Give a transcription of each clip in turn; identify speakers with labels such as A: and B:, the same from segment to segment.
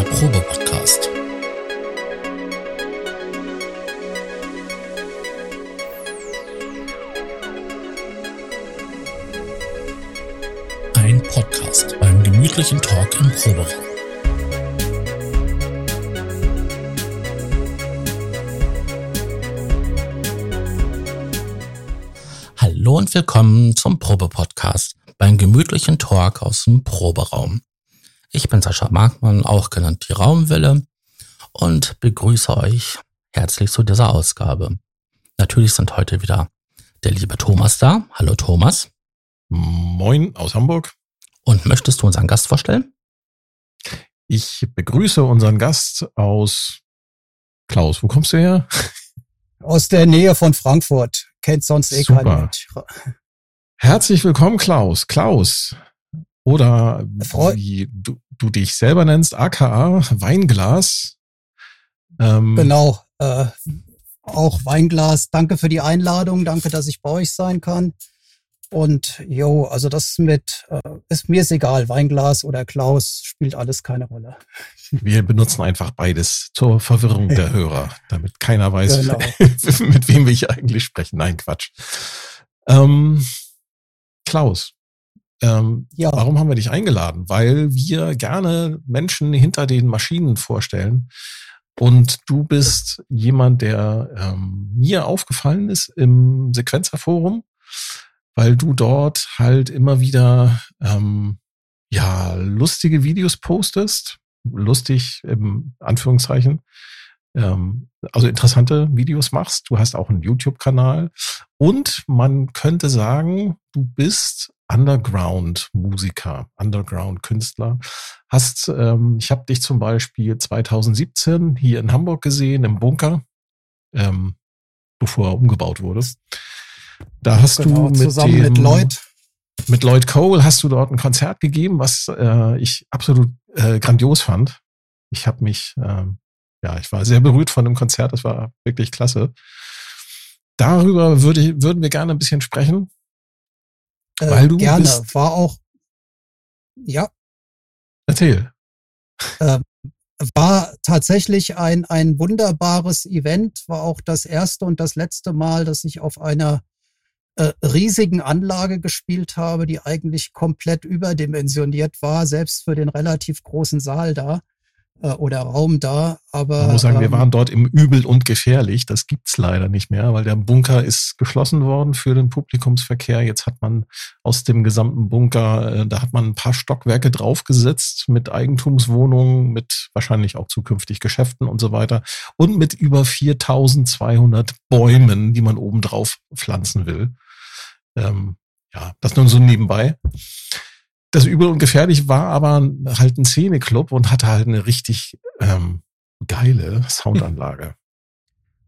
A: der Probe-Podcast. Ein Podcast beim gemütlichen Talk im Proberaum. Hallo und willkommen zum Probe-Podcast beim gemütlichen Talk aus dem Proberaum. Ich bin Sascha Markmann, auch genannt die Raumwelle, und begrüße euch herzlich zu dieser Ausgabe. Natürlich sind heute wieder der liebe Thomas da. Hallo Thomas.
B: Moin aus Hamburg.
A: Und möchtest du unseren Gast vorstellen?
B: Ich begrüße unseren Gast aus Klaus. Wo kommst du her?
C: Aus der Nähe von Frankfurt. Kennt sonst eh kein Mensch.
B: Herzlich willkommen, Klaus. Klaus. Oder wie du, du dich selber nennst, aka Weinglas.
C: Ähm, genau. Äh, auch Weinglas. Danke für die Einladung. Danke, dass ich bei euch sein kann. Und jo, also das mit, äh, ist mir ist egal, Weinglas oder Klaus spielt alles keine Rolle.
B: Wir benutzen einfach beides zur Verwirrung der Hörer, damit keiner weiß, genau. mit wem wir hier eigentlich sprechen. Nein, Quatsch. Ähm, Klaus, ähm, ja. warum haben wir dich eingeladen? Weil wir gerne Menschen hinter den Maschinen vorstellen. Und du bist jemand, der ähm, mir aufgefallen ist im Sequenzerforum weil du dort halt immer wieder ähm, ja lustige Videos postest, lustig im Anführungszeichen, ähm, also interessante Videos machst. Du hast auch einen YouTube-Kanal und man könnte sagen, du bist Underground-Musiker, Underground-Künstler. Hast, ähm, ich habe dich zum Beispiel 2017 hier in Hamburg gesehen im Bunker, ähm, bevor er umgebaut wurde. Da hast genau, du mit
C: zusammen dem, mit Lloyd
B: mit Lloyd Cole hast du dort ein Konzert gegeben, was äh, ich absolut äh, grandios fand. Ich habe mich, äh, ja, ich war sehr berührt von dem Konzert. Das war wirklich klasse. Darüber würde ich, würden wir gerne ein bisschen sprechen,
C: äh, weil du gerne bist, war auch ja.
B: Erzähl.
C: Ähm, war tatsächlich ein ein wunderbares Event. War auch das erste und das letzte Mal, dass ich auf einer äh, riesigen Anlage gespielt habe, die eigentlich komplett überdimensioniert war, selbst für den relativ großen Saal da äh, oder Raum da. Aber
B: man muss sagen, ähm, wir waren dort im Übel und gefährlich. Das gibt's leider nicht mehr, weil der Bunker ist geschlossen worden für den Publikumsverkehr. Jetzt hat man aus dem gesamten Bunker, äh, da hat man ein paar Stockwerke draufgesetzt mit Eigentumswohnungen, mit wahrscheinlich auch zukünftig Geschäften und so weiter und mit über 4200 Bäumen, die man oben drauf pflanzen will. Ähm, ja, das nur so nebenbei. Das Übel und Gefährlich war aber halt ein Szeneclub und hatte halt eine richtig ähm, geile Soundanlage.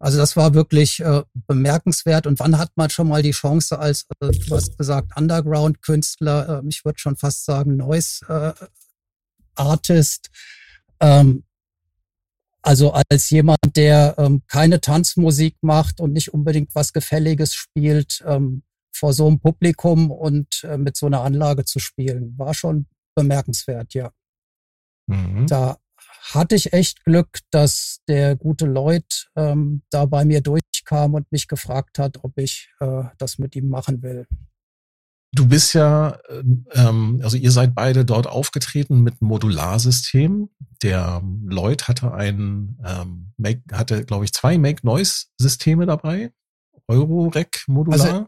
C: Also das war wirklich äh, bemerkenswert. Und wann hat man schon mal die Chance als, äh, du hast gesagt, Underground-Künstler, äh, ich würde schon fast sagen Noise-Artist, äh, ähm, also als jemand, der ähm, keine Tanzmusik macht und nicht unbedingt was Gefälliges spielt, ähm, vor so einem Publikum und äh, mit so einer Anlage zu spielen. War schon bemerkenswert, ja. Mhm. Da hatte ich echt Glück, dass der gute Lloyd ähm, da bei mir durchkam und mich gefragt hat, ob ich äh, das mit ihm machen will.
B: Du bist ja, ähm, also ihr seid beide dort aufgetreten mit Modularsystem. Der Lloyd hatte ein, ähm, Make, hatte, glaube ich, zwei Make-Noise-Systeme dabei. Eurorec-Modular.
C: Also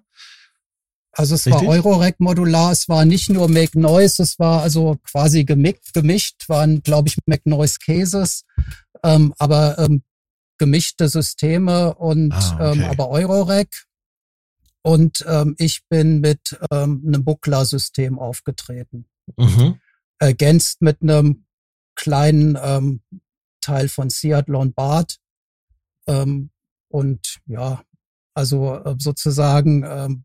C: also es Richtig? war Eurorec modular, es war nicht nur Make Noise, es war also quasi gemischt, gemischt waren, glaube ich, Make Noise Cases, ähm, aber ähm, gemischte Systeme und ah, okay. ähm, aber Eurorec. Und ähm, ich bin mit ähm, einem Buckler-System aufgetreten. Mhm. Ergänzt mit einem kleinen ähm, Teil von Seathlon Bart. Ähm, und ja, also äh, sozusagen ähm,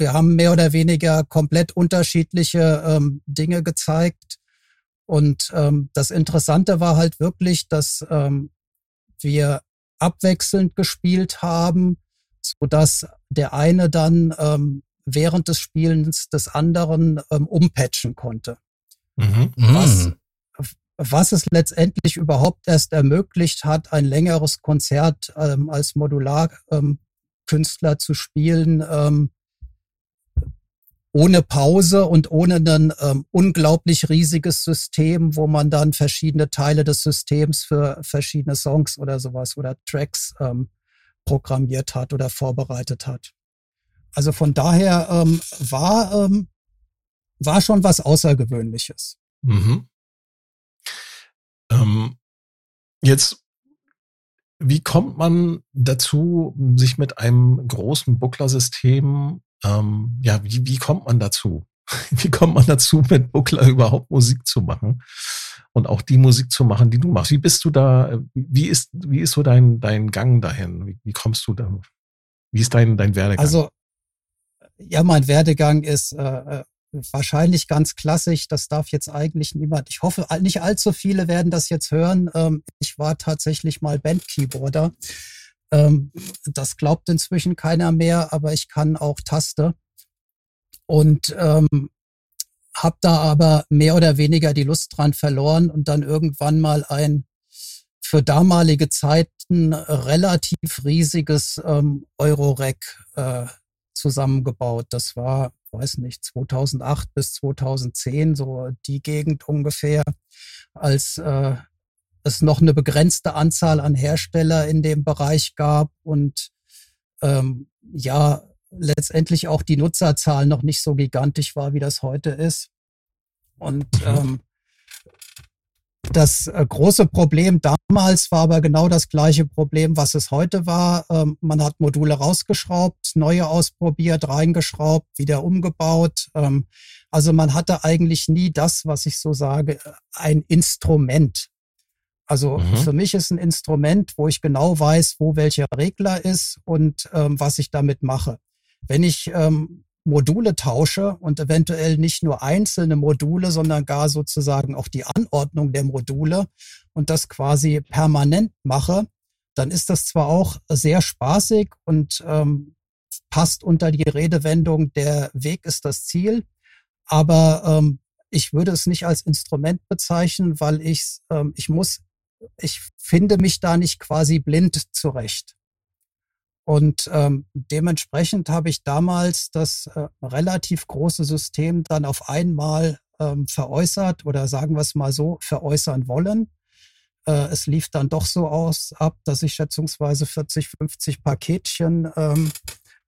C: wir haben mehr oder weniger komplett unterschiedliche ähm, Dinge gezeigt. Und ähm, das Interessante war halt wirklich, dass ähm, wir abwechselnd gespielt haben, so dass der eine dann ähm, während des Spielens des anderen ähm, umpatchen konnte. Mhm. Was, was es letztendlich überhaupt erst ermöglicht hat, ein längeres Konzert ähm, als Modularkünstler ähm, zu spielen, ähm, ohne Pause und ohne ein ähm, unglaublich riesiges System, wo man dann verschiedene Teile des Systems für verschiedene Songs oder sowas oder Tracks ähm, programmiert hat oder vorbereitet hat. Also von daher ähm, war, ähm, war schon was Außergewöhnliches. Mhm.
B: Ähm, jetzt, wie kommt man dazu, sich mit einem großen Buckler-System, ähm, ja, wie, wie kommt man dazu? Wie kommt man dazu, mit Buckler überhaupt Musik zu machen? Und auch die Musik zu machen, die du machst. Wie bist du da, wie ist, wie ist so dein, dein Gang dahin? Wie, wie kommst du da? Wie ist dein, dein Werdegang?
C: Also, ja, mein Werdegang ist äh, äh wahrscheinlich ganz klassisch. Das darf jetzt eigentlich niemand. Ich hoffe, nicht allzu viele werden das jetzt hören. Ähm, ich war tatsächlich mal Bandkeyboarder. Ähm, das glaubt inzwischen keiner mehr, aber ich kann auch Taste. Und ähm, habe da aber mehr oder weniger die Lust dran verloren und dann irgendwann mal ein für damalige Zeiten relativ riesiges ähm, Eurorack äh, zusammengebaut. Das war weiß nicht, 2008 bis 2010, so die Gegend ungefähr, als äh, es noch eine begrenzte Anzahl an Hersteller in dem Bereich gab und ähm, ja, letztendlich auch die Nutzerzahl noch nicht so gigantisch war, wie das heute ist. Und mhm. ähm, das äh, große Problem damals war aber genau das gleiche Problem, was es heute war. Ähm, man hat Module rausgeschraubt, neue ausprobiert, reingeschraubt, wieder umgebaut. Ähm, also man hatte eigentlich nie das, was ich so sage, ein Instrument. Also mhm. für mich ist ein Instrument, wo ich genau weiß, wo welcher Regler ist und ähm, was ich damit mache. Wenn ich ähm, Module tausche und eventuell nicht nur einzelne Module, sondern gar sozusagen auch die Anordnung der Module und das quasi permanent mache, dann ist das zwar auch sehr spaßig und ähm, passt unter die Redewendung, der Weg ist das Ziel, aber ähm, ich würde es nicht als Instrument bezeichnen, weil ich, ähm, ich muss, ich finde mich da nicht quasi blind zurecht. Und ähm, dementsprechend habe ich damals das äh, relativ große System dann auf einmal ähm, veräußert oder sagen wir es mal so, veräußern wollen. Äh, es lief dann doch so aus ab, dass ich schätzungsweise 40, 50 Paketchen ähm,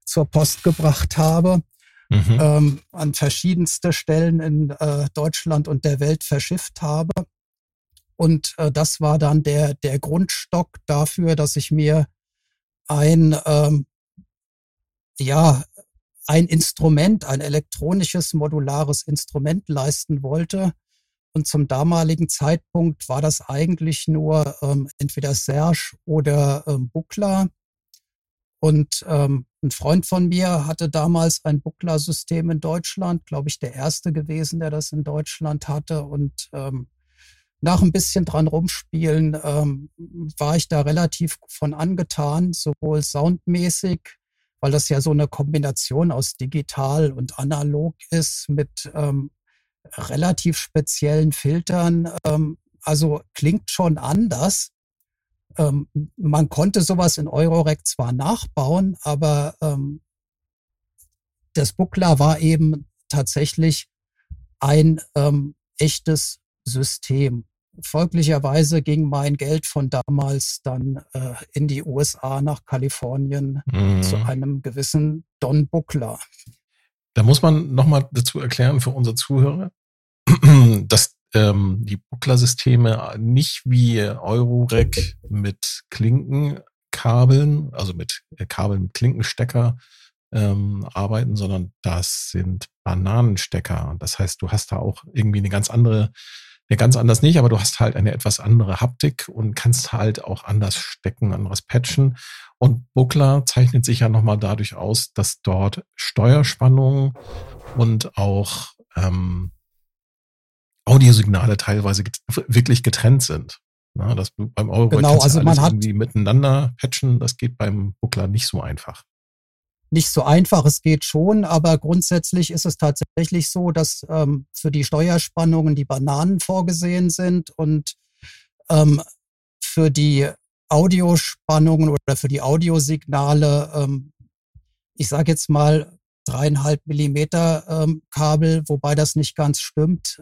C: zur Post gebracht habe, mhm. ähm, an verschiedenste Stellen in äh, Deutschland und der Welt verschifft habe. Und äh, das war dann der, der Grundstock dafür, dass ich mir ein, ähm, ja, ein Instrument, ein elektronisches modulares Instrument leisten wollte. Und zum damaligen Zeitpunkt war das eigentlich nur ähm, entweder Serge oder ähm, Buckler. Und ähm, ein Freund von mir hatte damals ein Buckler-System in Deutschland, glaube ich, der erste gewesen, der das in Deutschland hatte. Und ähm, nach ein bisschen dran rumspielen ähm, war ich da relativ von angetan, sowohl soundmäßig, weil das ja so eine Kombination aus digital und analog ist mit ähm, relativ speziellen Filtern. Ähm, also klingt schon anders. Ähm, man konnte sowas in Eurorec zwar nachbauen, aber ähm, das Buckler war eben tatsächlich ein ähm, echtes System folglicherweise ging mein Geld von damals dann äh, in die USA nach Kalifornien mhm. zu einem gewissen Don Buckler.
B: Da muss man nochmal dazu erklären für unsere Zuhörer, dass ähm, die Buckler-Systeme nicht wie Eurorec mit Klinkenkabeln, also mit äh, Kabeln mit Klinkenstecker ähm, arbeiten, sondern das sind Bananenstecker. Das heißt, du hast da auch irgendwie eine ganz andere ja, ganz anders nicht, aber du hast halt eine etwas andere Haptik und kannst halt auch anders stecken, anderes patchen. Und Buckler zeichnet sich ja nochmal dadurch aus, dass dort Steuerspannung und auch ähm, Audiosignale teilweise get wirklich getrennt sind. Na, das beim Euro
C: genau, also man hat
B: irgendwie miteinander patchen, das geht beim Buckler nicht so einfach.
C: Nicht so einfach. Es geht schon, aber grundsätzlich ist es tatsächlich so, dass ähm, für die Steuerspannungen die Bananen vorgesehen sind und ähm, für die Audiospannungen oder für die Audiosignale, ähm, ich sage jetzt mal dreieinhalb Millimeter ähm, Kabel, wobei das nicht ganz stimmt.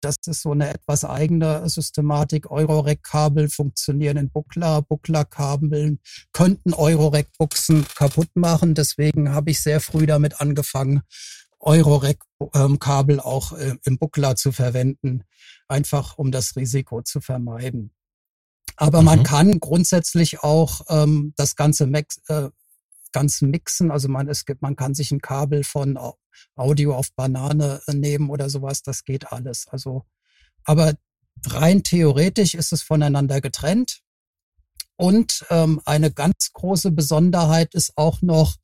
C: Das ist so eine etwas eigene Systematik. Eurorec-Kabel funktionieren in Buckler. Buckler-Kabeln könnten Eurorec-Buchsen kaputt machen. Deswegen habe ich sehr früh damit angefangen, Eurorec-Kabel auch äh, im Buckler zu verwenden, einfach um das Risiko zu vermeiden. Aber mhm. man kann grundsätzlich auch ähm, das ganze Max, äh, ganz mixen. Also man, es gibt, man kann sich ein Kabel von Audio auf Banane äh, nehmen oder sowas. Das geht alles. Also, aber rein theoretisch ist es voneinander getrennt. Und ähm, eine ganz große Besonderheit ist auch noch,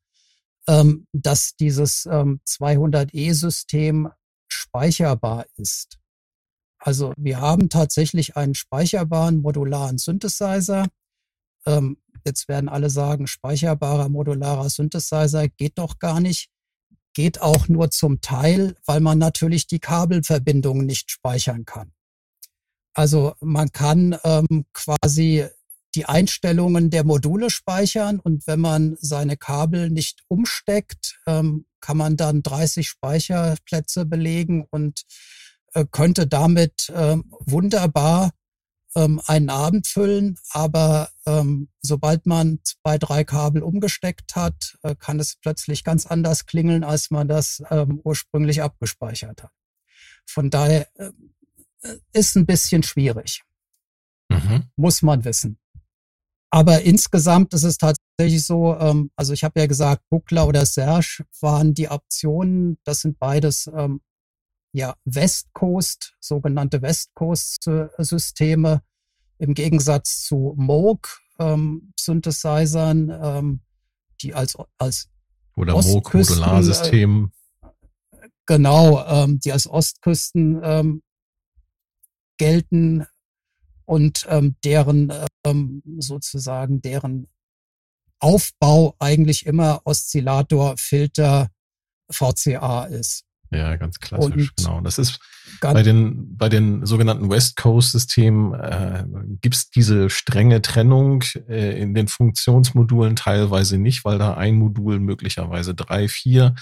C: ähm, dass dieses ähm, 200E-System speicherbar ist. Also wir haben tatsächlich einen speicherbaren modularen Synthesizer. Ähm, jetzt werden alle sagen, speicherbarer modularer Synthesizer geht doch gar nicht. Geht auch nur zum Teil, weil man natürlich die Kabelverbindungen nicht speichern kann. Also man kann ähm, quasi die Einstellungen der Module speichern und wenn man seine Kabel nicht umsteckt, ähm, kann man dann 30 Speicherplätze belegen und äh, könnte damit äh, wunderbar ähm, einen Abend füllen, aber ähm, sobald man zwei, drei Kabel umgesteckt hat, äh, kann es plötzlich ganz anders klingeln, als man das ähm, ursprünglich abgespeichert hat. Von daher äh, ist ein bisschen schwierig. Mhm. Muss man wissen. Aber insgesamt ist es tatsächlich so, ähm, also ich habe ja gesagt, Buckler oder Serge waren die Optionen. Das sind beides ähm, ja, West Coast, sogenannte West Coast Systeme, im Gegensatz zu Moog ähm, Synthesizern, ähm, die als, als
B: oder Moog Modularsystem.
C: Äh, genau, ähm, die als Ostküsten ähm, gelten und ähm, deren ähm, sozusagen deren Aufbau eigentlich immer Oszillator, Filter, VCA ist.
B: Ja, ganz klassisch, und genau. Das ist bei den, bei den sogenannten West Coast-Systemen äh, gibt es diese strenge Trennung äh, in den Funktionsmodulen teilweise nicht, weil da ein Modul möglicherweise drei, vier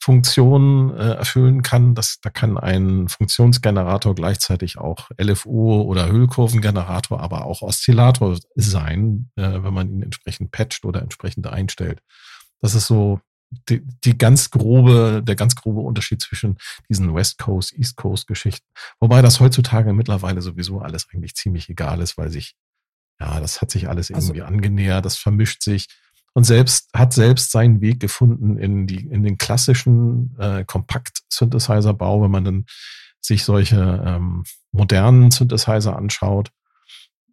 B: Funktionen äh, erfüllen kann. Das, da kann ein Funktionsgenerator gleichzeitig auch LFO oder Hüllkurvengenerator, aber auch Oszillator sein, äh, wenn man ihn entsprechend patcht oder entsprechend einstellt. Das ist so die, die ganz grobe, der ganz grobe Unterschied zwischen diesen West Coast, East Coast Geschichten. Wobei das heutzutage mittlerweile sowieso alles eigentlich ziemlich egal ist, weil sich, ja, das hat sich alles also irgendwie also, angenähert, das vermischt sich und selbst hat selbst seinen Weg gefunden in die in den klassischen äh, Kompakt-Synthesizer-Bau, wenn man dann sich solche ähm, modernen Synthesizer anschaut.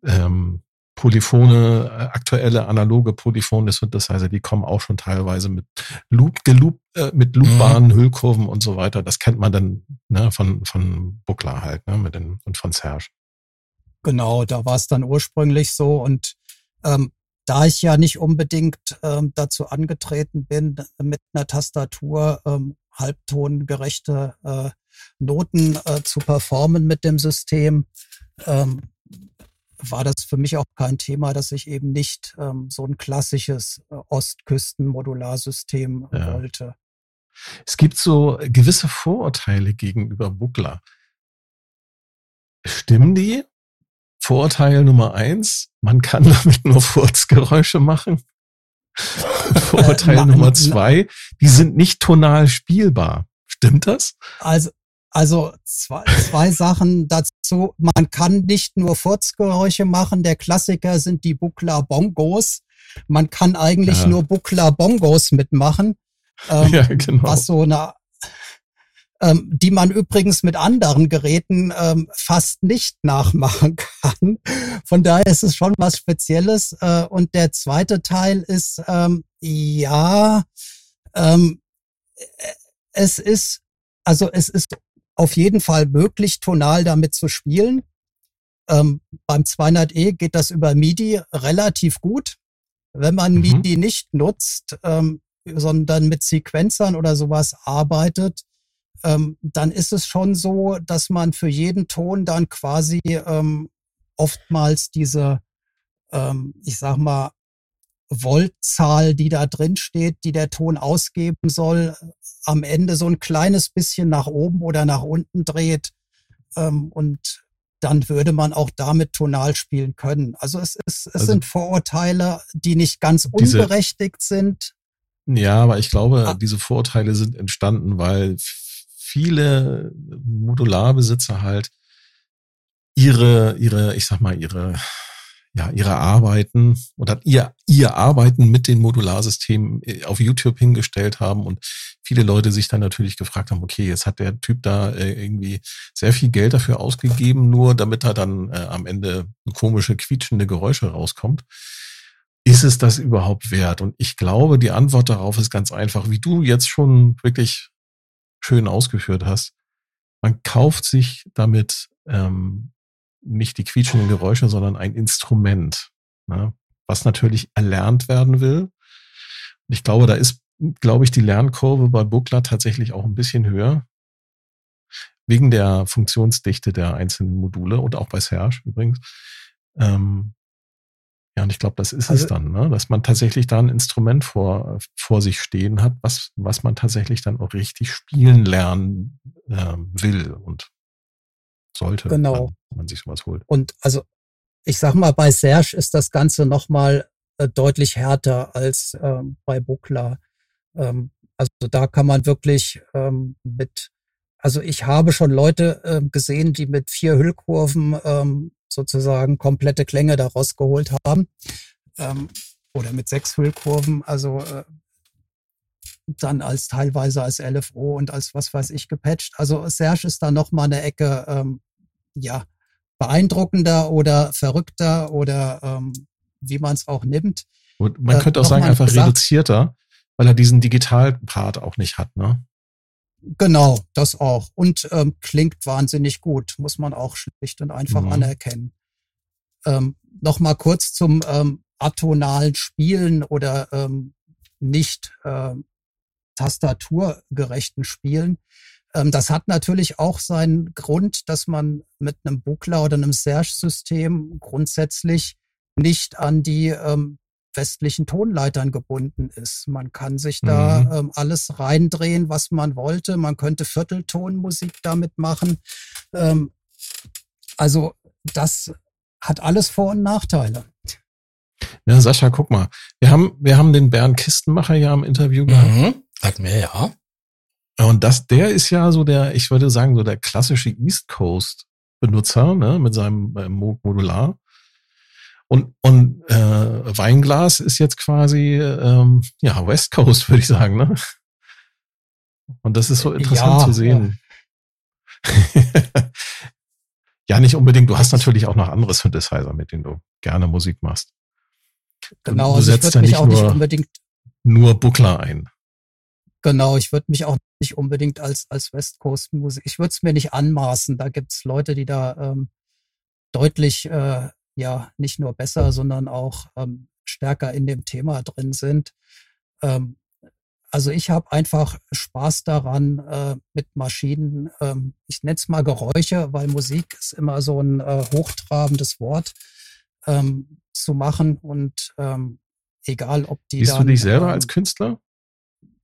B: Ähm, Polyphone, äh, aktuelle analoge Polyphone Synthesizer, die kommen auch schon teilweise mit Loop, geloop, äh, mit loopbaren mhm. Hüllkurven und so weiter. Das kennt man dann ne, von, von Buckler halt, ne, mit den, und von Serge.
C: Genau, da war es dann ursprünglich so und ähm, da ich ja nicht unbedingt ähm, dazu angetreten bin, mit einer Tastatur ähm, halbtongerechte äh, Noten äh, zu performen mit dem System, ähm, war das für mich auch kein Thema, dass ich eben nicht ähm, so ein klassisches äh, Ostküsten-Modularsystem ja. wollte.
B: Es gibt so gewisse Vorurteile gegenüber Buckler. Stimmen die? Vorurteil Nummer eins, man kann damit nur Furzgeräusche machen. Vorurteil äh, Nummer zwei, die sind nicht tonal spielbar. Stimmt das?
C: Also, also zwei, zwei Sachen dazu. Man kann nicht nur Furzgeräusche machen. Der Klassiker sind die Buckler Bongos. Man kann eigentlich ja. nur Buckler Bongos mitmachen. Ähm, ja, genau. Was so eine, ähm, die man übrigens mit anderen Geräten ähm, fast nicht nachmachen kann. Von daher ist es schon was Spezielles. Äh, und der zweite Teil ist, ähm, ja, ähm, äh, es ist, also es ist auf jeden Fall möglich, tonal damit zu spielen. Ähm, beim 200e geht das über MIDI relativ gut. Wenn man mhm. MIDI nicht nutzt, ähm, sondern mit Sequenzern oder sowas arbeitet, ähm, dann ist es schon so, dass man für jeden Ton dann quasi ähm, oftmals diese, ähm, ich sag mal, Voltzahl, die da drin steht, die der Ton ausgeben soll, am Ende so ein kleines bisschen nach oben oder nach unten dreht. Ähm, und dann würde man auch damit tonal spielen können. Also es, ist, es also sind Vorurteile, die nicht ganz unberechtigt diese, sind.
B: Ja, aber ich glaube, ah. diese Vorurteile sind entstanden, weil viele Modularbesitzer halt ihre, ihre, ich sag mal, ihre ja, ihre Arbeiten oder ihr, ihr Arbeiten mit den Modularsystemen äh, auf YouTube hingestellt haben und viele Leute sich dann natürlich gefragt haben, okay, jetzt hat der Typ da äh, irgendwie sehr viel Geld dafür ausgegeben, nur damit er dann äh, am Ende komische, quietschende Geräusche rauskommt. Ist es das überhaupt wert? Und ich glaube, die Antwort darauf ist ganz einfach, wie du jetzt schon wirklich schön ausgeführt hast. Man kauft sich damit ähm, nicht die quietschenden Geräusche, sondern ein Instrument, ne, was natürlich erlernt werden will. Ich glaube, da ist, glaube ich, die Lernkurve bei Buckler tatsächlich auch ein bisschen höher. Wegen der Funktionsdichte der einzelnen Module und auch bei Serge übrigens. Ähm, ja, und ich glaube, das ist also, es dann, ne? dass man tatsächlich da ein Instrument vor, vor sich stehen hat, was, was man tatsächlich dann auch richtig spielen lernen äh, will und sollte,
C: genau.
B: wenn man sich sowas holt.
C: Und also ich sag mal, bei Serge ist das Ganze nochmal äh, deutlich härter als ähm, bei Buckler. Ähm, also da kann man wirklich ähm, mit, also ich habe schon Leute äh, gesehen, die mit vier Hüllkurven ähm, sozusagen komplette Klänge da rausgeholt haben. Ähm, oder mit sechs Hüllkurven. Also äh, dann als teilweise als LFO und als was weiß ich gepatcht. Also Serge ist da noch mal eine Ecke ähm, ja beeindruckender oder verrückter oder ähm, wie man es auch nimmt.
B: Und man äh, könnte auch sagen einfach gesagt, reduzierter, weil er diesen Digitalpart auch nicht hat, ne?
C: Genau, das auch. Und ähm, klingt wahnsinnig gut, muss man auch schlicht und einfach mhm. anerkennen. Ähm, Nochmal kurz zum ähm, atonalen Spielen oder ähm, nicht äh, tastaturgerechten Spielen. Ähm, das hat natürlich auch seinen Grund, dass man mit einem Buckler oder einem Serge-System grundsätzlich nicht an die ähm, westlichen Tonleitern gebunden ist. Man kann sich da mhm. ähm, alles reindrehen, was man wollte. Man könnte Vierteltonmusik damit machen. Ähm, also das hat alles Vor- und Nachteile.
B: Ja, Sascha, guck mal. Wir haben, wir haben den Bernd Kistenmacher ja im Interview gehabt. Mhm.
A: Hatten wir ja.
B: Und das, der ist ja so der, ich würde sagen, so der klassische East Coast Benutzer, ne, mit seinem äh, Modular. Und, und äh, Weinglas ist jetzt quasi ähm, ja West Coast, würde ich sagen, ne? Und das ist so interessant ja, zu sehen. Ja. ja, nicht unbedingt. Du hast natürlich auch noch andere Synthesizer, mit denen du gerne Musik machst.
C: Genau, du also setzt ja nicht, nur, nicht unbedingt
B: nur Buckler ein.
C: Genau, ich würde mich auch nicht unbedingt als, als West Coast Musik, ich würde es mir nicht anmaßen. Da gibt's Leute, die da ähm, deutlich, äh, ja, nicht nur besser, sondern auch ähm, stärker in dem Thema drin sind. Ähm, also ich habe einfach Spaß daran, äh, mit Maschinen, ähm, ich nenne es mal Geräusche, weil Musik ist immer so ein äh, hochtrabendes Wort, ähm, zu machen und ähm, egal ob die.
B: Siehst
C: dann,
B: du dich selber als Künstler?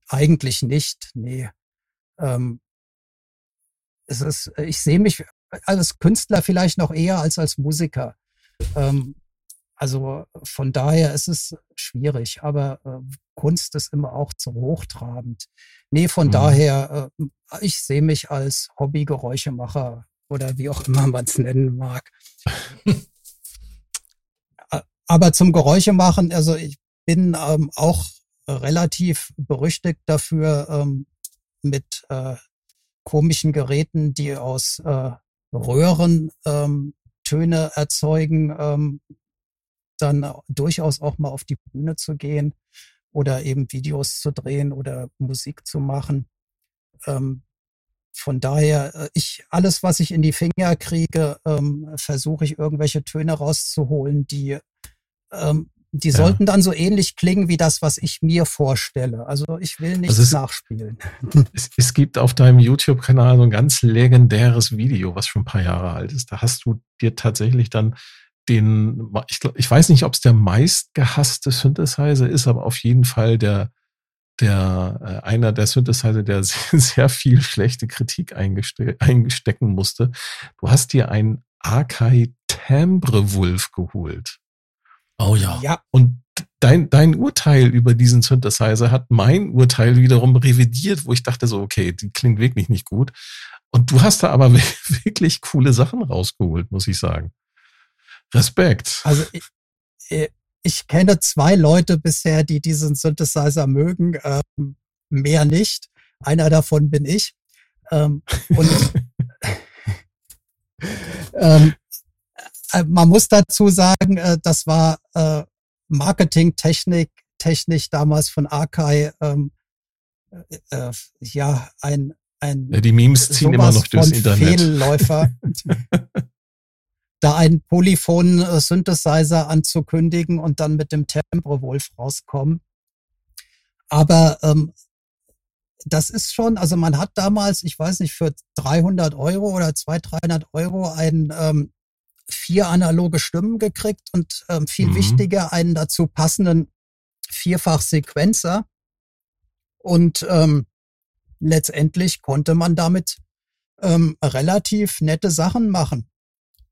C: Eigentlich nicht, nee. Ähm, es ist, ich sehe mich als Künstler vielleicht noch eher als als Musiker. Ähm, also von daher ist es schwierig, aber äh, Kunst ist immer auch zu hochtrabend. Nee, von mhm. daher, äh, ich sehe mich als Hobby-Geräuschemacher oder wie auch immer man es nennen mag. aber zum Geräuschemachen, also ich bin ähm, auch relativ berüchtigt dafür, ähm, mit äh, komischen Geräten, die aus äh, Röhren ähm, Töne erzeugen, ähm, dann durchaus auch mal auf die Bühne zu gehen oder eben Videos zu drehen oder Musik zu machen. Ähm, von daher, äh, ich alles, was ich in die Finger kriege, ähm, versuche ich irgendwelche Töne rauszuholen, die ähm, die ja. sollten dann so ähnlich klingen wie das, was ich mir vorstelle. Also ich will nichts also es, nachspielen.
B: Es, es, gibt auf deinem YouTube-Kanal so ein ganz legendäres Video, was schon ein paar Jahre alt ist. Da hast du dir tatsächlich dann den, ich, ich weiß nicht, ob es der meistgehasste Synthesizer ist, aber auf jeden Fall der, der äh, einer der Synthesizer, der sehr, sehr viel schlechte Kritik eingestecken musste. Du hast dir einen Akai Timbre Wolf geholt.
A: Oh ja.
B: Ja. Und dein, dein Urteil über diesen Synthesizer hat mein Urteil wiederum revidiert, wo ich dachte so, okay, die klingt wirklich nicht gut. Und du hast da aber wirklich coole Sachen rausgeholt, muss ich sagen. Respekt.
C: Also ich, ich kenne zwei Leute bisher, die diesen Synthesizer mögen, ähm, mehr nicht. Einer davon bin ich. Ähm, und ähm, äh, man muss dazu sagen, äh, das war äh, Marketingtechnik, technisch damals von Arkai, ähm, äh, äh, ja, ein, ein
B: ja, die Memes ziehen immer noch durchs Internet.
C: Fehlläufer. da einen polyphonen Synthesizer anzukündigen und dann mit dem Tempo Wolf rauskommen. Aber ähm, das ist schon, also man hat damals, ich weiß nicht, für 300 Euro oder 200, 300 Euro einen ähm, vier analoge Stimmen gekriegt und ähm, viel mhm. wichtiger, einen dazu passenden Vierfach-Sequenzer. Und ähm, letztendlich konnte man damit ähm, relativ nette Sachen machen.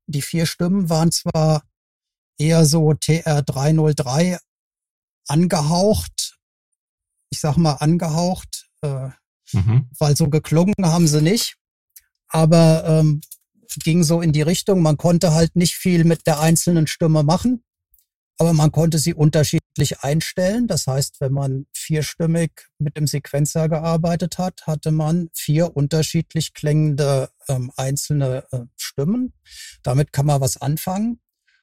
C: Die vier Stimmen waren zwar eher so TR303 angehaucht, ich sag mal angehaucht, äh, mhm. weil so geklungen haben sie nicht. Aber ähm, ging so in die Richtung. Man konnte halt nicht viel mit der einzelnen Stimme machen, aber man konnte sie unterschiedlich einstellen. Das heißt, wenn man vierstimmig mit dem Sequenzer gearbeitet hat, hatte man vier unterschiedlich klingende ähm, einzelne äh, Stimmen. Damit kann man was anfangen.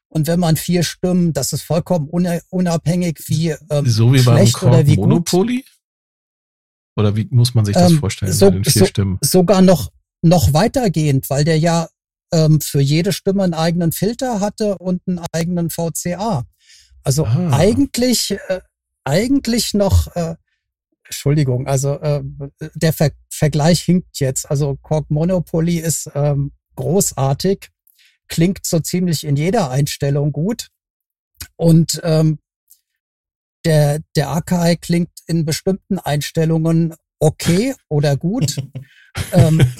C: Und wenn man vier Stimmen, das ist vollkommen unabhängig, wie ähm,
B: so wie beim oder wie Monopoly? Oder wie muss man sich das ähm, vorstellen
C: so, bei den vier so, Stimmen? Sogar noch noch weitergehend, weil der ja ähm, für jede Stimme einen eigenen Filter hatte und einen eigenen VCA. Also ah. eigentlich, äh, eigentlich noch, äh, Entschuldigung, also äh, der Ver Vergleich hinkt jetzt. Also Korg Monopoly ist ähm, großartig, klingt so ziemlich in jeder Einstellung gut. Und ähm, der, der Akai klingt in bestimmten Einstellungen okay oder gut. ähm,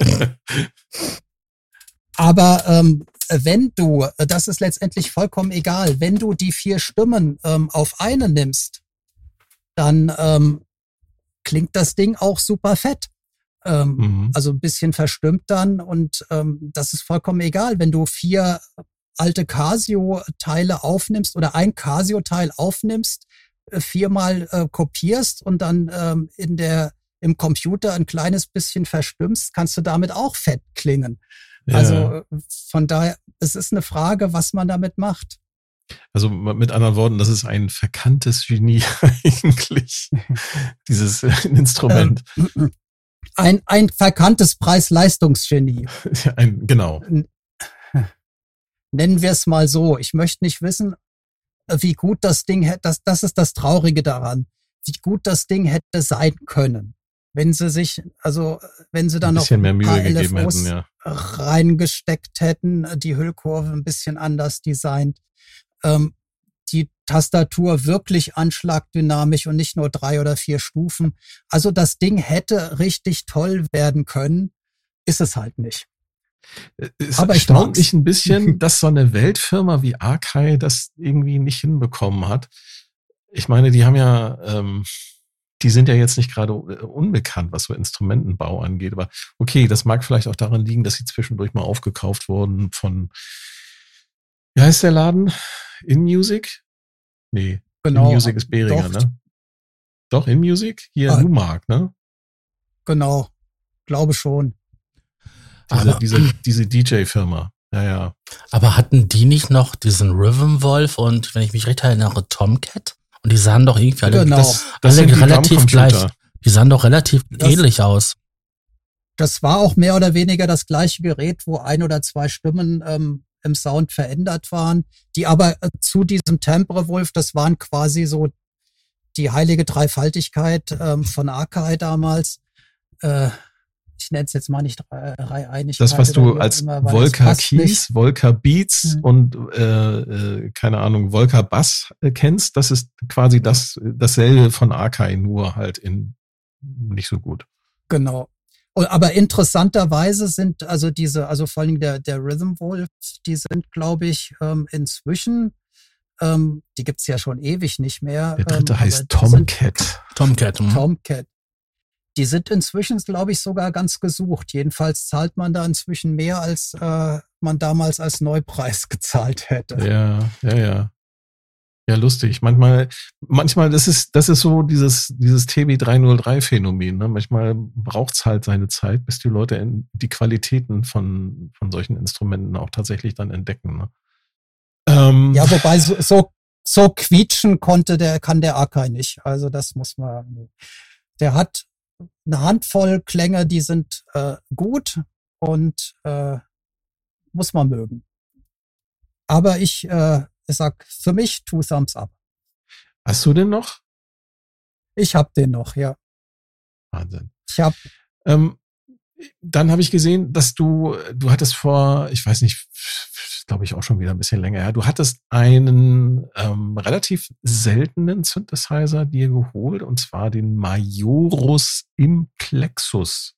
C: aber ähm, wenn du, das ist letztendlich vollkommen egal, wenn du die vier Stimmen ähm, auf eine nimmst, dann ähm, klingt das Ding auch super fett. Ähm, mhm. Also ein bisschen verstimmt dann und ähm, das ist vollkommen egal, wenn du vier alte Casio-Teile aufnimmst oder ein Casio-Teil aufnimmst, äh, viermal äh, kopierst und dann ähm, in der im Computer ein kleines bisschen verstimmst, kannst du damit auch fett klingen. Also äh, von daher, es ist eine Frage, was man damit macht.
B: Also mit anderen Worten, das ist ein verkanntes Genie eigentlich, dieses äh, Instrument. Ähm,
C: ein, ein verkanntes Preis-Leistungsgenie.
B: Ein, genau.
C: Nennen wir es mal so. Ich möchte nicht wissen, wie gut das Ding hätte, das, das ist das Traurige daran, wie gut das Ding hätte sein können wenn sie sich, also wenn sie da noch
B: ein mehr Mühe gegeben hätten, ja.
C: reingesteckt hätten, die Hüllkurve ein bisschen anders designt, ähm, die Tastatur wirklich anschlagdynamisch und nicht nur drei oder vier Stufen. Also das Ding hätte richtig toll werden können, ist es halt nicht.
B: Äh, es Aber erstaunt mich ein bisschen, dass so eine Weltfirma wie Arkai das irgendwie nicht hinbekommen hat. Ich meine, die haben ja ähm, die sind ja jetzt nicht gerade äh, unbekannt, was so Instrumentenbau angeht. Aber okay, das mag vielleicht auch daran liegen, dass sie zwischendurch mal aufgekauft wurden von, wie heißt der Laden? In Music? Nee, genau. In Music ist Behringer, doch. ne? Doch, In Music? Hier ah. Numark, ne?
C: Genau, glaube schon.
B: Diese, Aber, diese, diese DJ-Firma. Ja, ja.
A: Aber hatten die nicht noch diesen Rhythm Wolf und, wenn ich mich recht erinnere, Tomcat? Und die sahen doch irgendwie alle, genau. das, das alle relativ gleich. Die sahen doch relativ das, ähnlich aus.
C: Das war auch mehr oder weniger das gleiche Gerät, wo ein oder zwei Stimmen ähm, im Sound verändert waren, die aber äh, zu diesem Temper Wolf, das waren quasi so die heilige Dreifaltigkeit ähm, von Akai damals. Äh, ich nenne es jetzt mal nicht Dreieinigkeit.
B: Das, was du als Volker Keys, Volker Beats mhm. und äh, äh, keine Ahnung, Volker Bass äh, kennst, das ist quasi das dasselbe von Akai, nur halt in nicht so gut.
C: Genau. Aber interessanterweise sind also diese, also vor allem der, der Rhythm Wolf, die sind, glaube ich, ähm, inzwischen, ähm, die gibt's ja schon ewig nicht mehr.
B: Der dritte ähm, heißt Tomcat.
A: Tomcat.
C: Hm. Tomcat. Die sind inzwischen, glaube ich, sogar ganz gesucht. Jedenfalls zahlt man da inzwischen mehr, als äh, man damals als Neupreis gezahlt hätte.
B: Ja, ja, ja. Ja, lustig. Manchmal, manchmal, das ist, das ist so dieses, dieses TB303-Phänomen. Ne? Manchmal braucht's halt seine Zeit, bis die Leute die Qualitäten von, von solchen Instrumenten auch tatsächlich dann entdecken. Ne?
C: Ähm, ja, wobei so, so, so quietschen konnte der, kann der Akai nicht. Also das muss man, der hat eine Handvoll Klänge, die sind äh, gut und äh, muss man mögen. Aber ich äh, ich sag für mich two thumbs up.
B: Hast du den noch?
C: Ich hab den noch, ja.
B: Wahnsinn.
C: Ich hab.
B: Ähm, dann habe ich gesehen, dass du, du hattest vor, ich weiß nicht, glaube ich auch schon wieder ein bisschen länger her, du hattest einen ähm, relativ seltenen Synthesizer dir geholt, und zwar den Majorus Implexus.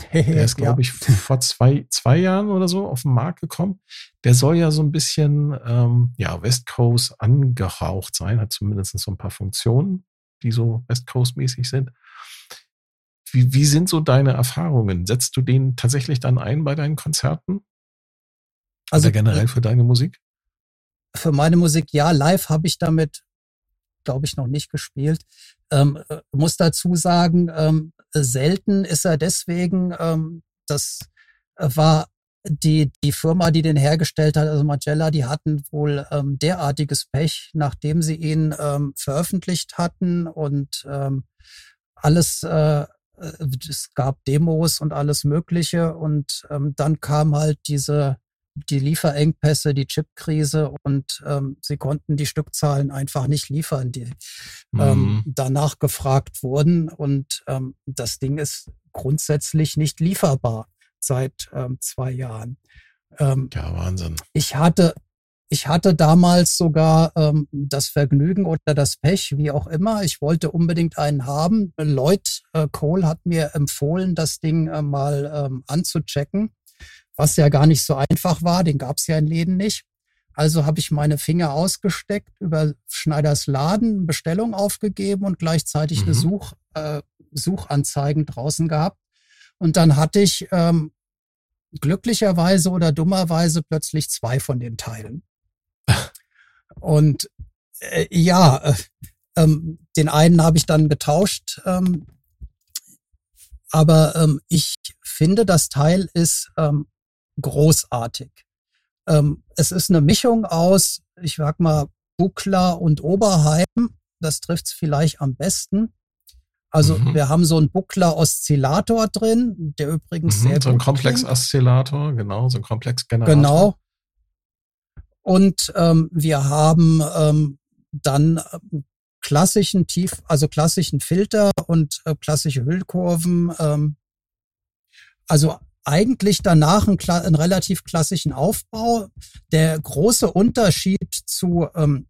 B: Der ist, glaube ich, vor zwei, zwei Jahren oder so auf den Markt gekommen. Der soll ja so ein bisschen ähm, ja, West Coast angehaucht sein, hat zumindest so ein paar Funktionen, die so West Coast-mäßig sind. Wie, wie sind so deine Erfahrungen? Setzt du den tatsächlich dann ein bei deinen Konzerten? Also Oder generell für deine Musik?
C: Für meine Musik, ja, live habe ich damit, glaube ich, noch nicht gespielt. Ähm, äh, muss dazu sagen, ähm, selten ist er deswegen, ähm, das war die, die Firma, die den hergestellt hat, also Magella, die hatten wohl ähm, derartiges Pech, nachdem sie ihn ähm, veröffentlicht hatten und ähm, alles, äh, es gab Demos und alles Mögliche und ähm, dann kam halt diese die Lieferengpässe, die Chipkrise und ähm, sie konnten die Stückzahlen einfach nicht liefern, die ähm, mhm. danach gefragt wurden. Und ähm, das Ding ist grundsätzlich nicht lieferbar seit ähm, zwei Jahren.
B: Ähm, ja, Wahnsinn.
C: Ich hatte, ich hatte damals sogar ähm, das Vergnügen oder das Pech, wie auch immer. Ich wollte unbedingt einen haben. Lloyd äh, Cole hat mir empfohlen, das Ding äh, mal ähm, anzuchecken was ja gar nicht so einfach war, den gab es ja in Läden nicht. Also habe ich meine Finger ausgesteckt, über Schneiders Laden Bestellung aufgegeben und gleichzeitig mhm. eine Such, äh, Suchanzeigen draußen gehabt. Und dann hatte ich ähm, glücklicherweise oder dummerweise plötzlich zwei von den Teilen. und äh, ja, äh, ähm, den einen habe ich dann getauscht. Ähm, aber ähm, ich finde, das Teil ist ähm, großartig. Ähm, es ist eine Mischung aus, ich sag mal, Buckler und Oberheim. Das trifft's vielleicht am besten. Also mhm. wir haben so einen Buckler-Oszillator drin, der übrigens mhm, sehr
B: so ein Komplex-Oszillator, genau, so ein Komplex-Generator.
C: Genau. Und ähm, wir haben ähm, dann ähm, klassischen Tief, also klassischen Filter und äh, klassische Hüllkurven. Ähm, also eigentlich danach einen, einen, relativ klassischen Aufbau. Der große Unterschied zu ähm,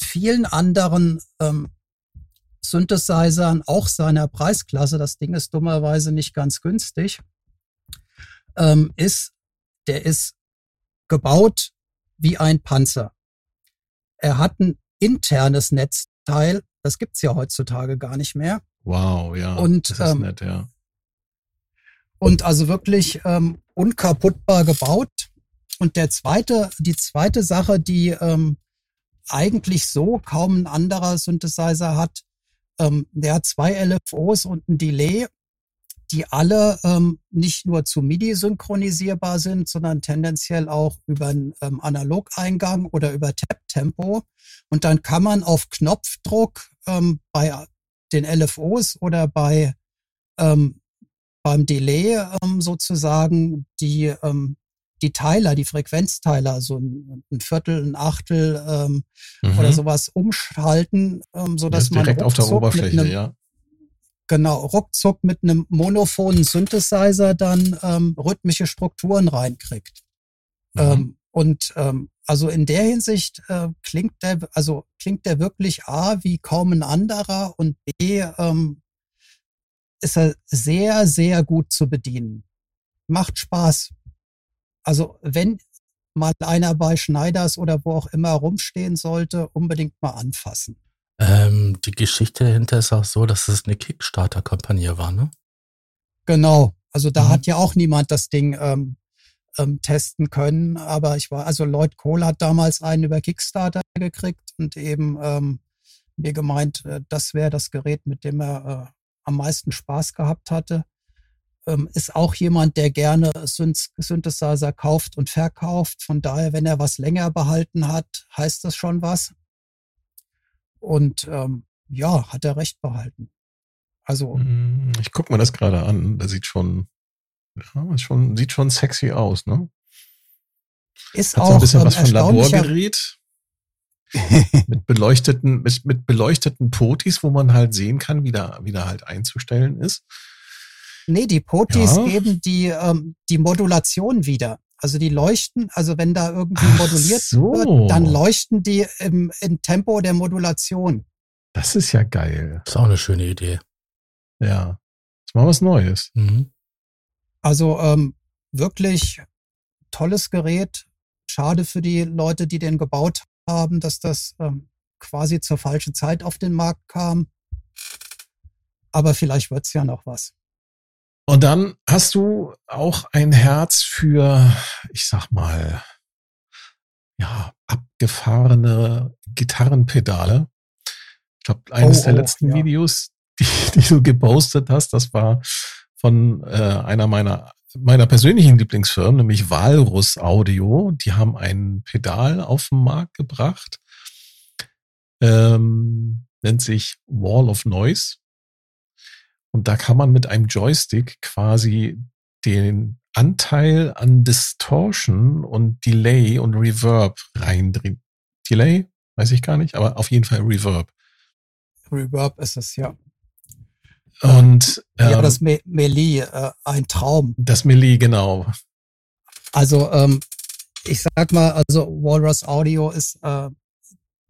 C: vielen anderen ähm, Synthesizern, auch seiner Preisklasse, das Ding ist dummerweise nicht ganz günstig, ähm, ist, der ist gebaut wie ein Panzer. Er hat ein internes Netzteil, das gibt's ja heutzutage gar nicht mehr.
B: Wow, ja.
C: Und das ist ähm, nett, ja und also wirklich ähm, unkaputtbar gebaut. Und der zweite, die zweite Sache, die ähm, eigentlich so kaum ein anderer Synthesizer hat, ähm, der hat zwei LFOs und ein Delay, die alle ähm, nicht nur zu MIDI synchronisierbar sind, sondern tendenziell auch über einen ähm, Analogeingang oder über Tap-Tempo. Und dann kann man auf Knopfdruck ähm, bei den LFOs oder bei ähm, beim Delay ähm, sozusagen die, ähm, die Teiler, die Frequenzteiler, so ein, ein Viertel, ein Achtel ähm, mhm. oder sowas umschalten, ähm, so dass man
B: direkt auf der Oberfläche, einem, ja.
C: Genau, ruckzuck mit einem monophonen Synthesizer dann ähm, rhythmische Strukturen reinkriegt. Mhm. Ähm, und ähm, also in der Hinsicht äh, klingt der, also klingt der wirklich A wie kaum ein anderer und B ähm, ist er sehr, sehr gut zu bedienen. Macht Spaß. Also wenn mal einer bei Schneiders oder wo auch immer rumstehen sollte, unbedingt mal anfassen.
A: Ähm, die Geschichte dahinter ist auch so, dass es eine Kickstarter-Kampagne war, ne?
C: Genau. Also da mhm. hat ja auch niemand das Ding ähm, ähm, testen können. Aber ich war, also Lloyd Cole hat damals einen über Kickstarter gekriegt und eben ähm, mir gemeint, äh, das wäre das Gerät, mit dem er äh, am meisten Spaß gehabt hatte. Ähm, ist auch jemand, der gerne Synthesizer kauft und verkauft. Von daher, wenn er was länger behalten hat, heißt das schon was. Und ähm, ja, hat er recht behalten. Also.
B: Mm, ich gucke mir das gerade an. Der sieht schon, ja, schon, sieht schon sexy aus, ne?
C: Ist
B: Hat
C: auch
B: so ein bisschen was von Laborgerät. mit beleuchteten, mit, mit beleuchteten Potis, wo man halt sehen kann, wie da, wie da halt einzustellen ist.
C: Nee, die Potis ja. geben die, ähm, die Modulation wieder. Also die leuchten, also wenn da irgendwie Ach moduliert so. wird, dann leuchten die im, im Tempo der Modulation.
B: Das ist ja geil.
A: Das ist auch eine schöne Idee.
B: Ja. Das ist mal was Neues. Mhm.
C: Also ähm, wirklich tolles Gerät. Schade für die Leute, die den gebaut haben, dass das ähm, quasi zur falschen Zeit auf den Markt kam. Aber vielleicht wird's ja noch was.
B: Und dann hast du auch ein Herz für, ich sag mal, ja, abgefahrene Gitarrenpedale. Ich glaube, eines oh, der oh, letzten ja. Videos, die, die, du gepostet hast, das war von äh, einer meiner meiner persönlichen Lieblingsfirmen, nämlich Walrus Audio. Die haben ein Pedal auf den Markt gebracht. Ähm, nennt sich Wall of Noise. Und da kann man mit einem Joystick quasi den Anteil an Distortion und Delay und Reverb reindrehen. Delay? Weiß ich gar nicht, aber auf jeden Fall Reverb.
C: Reverb ist es, ja.
B: Und
C: ähm, ja, das Me Melee, äh, ein Traum.
B: Das Melee, genau.
C: Also ähm, ich sag mal, also Walrus Audio ist, äh,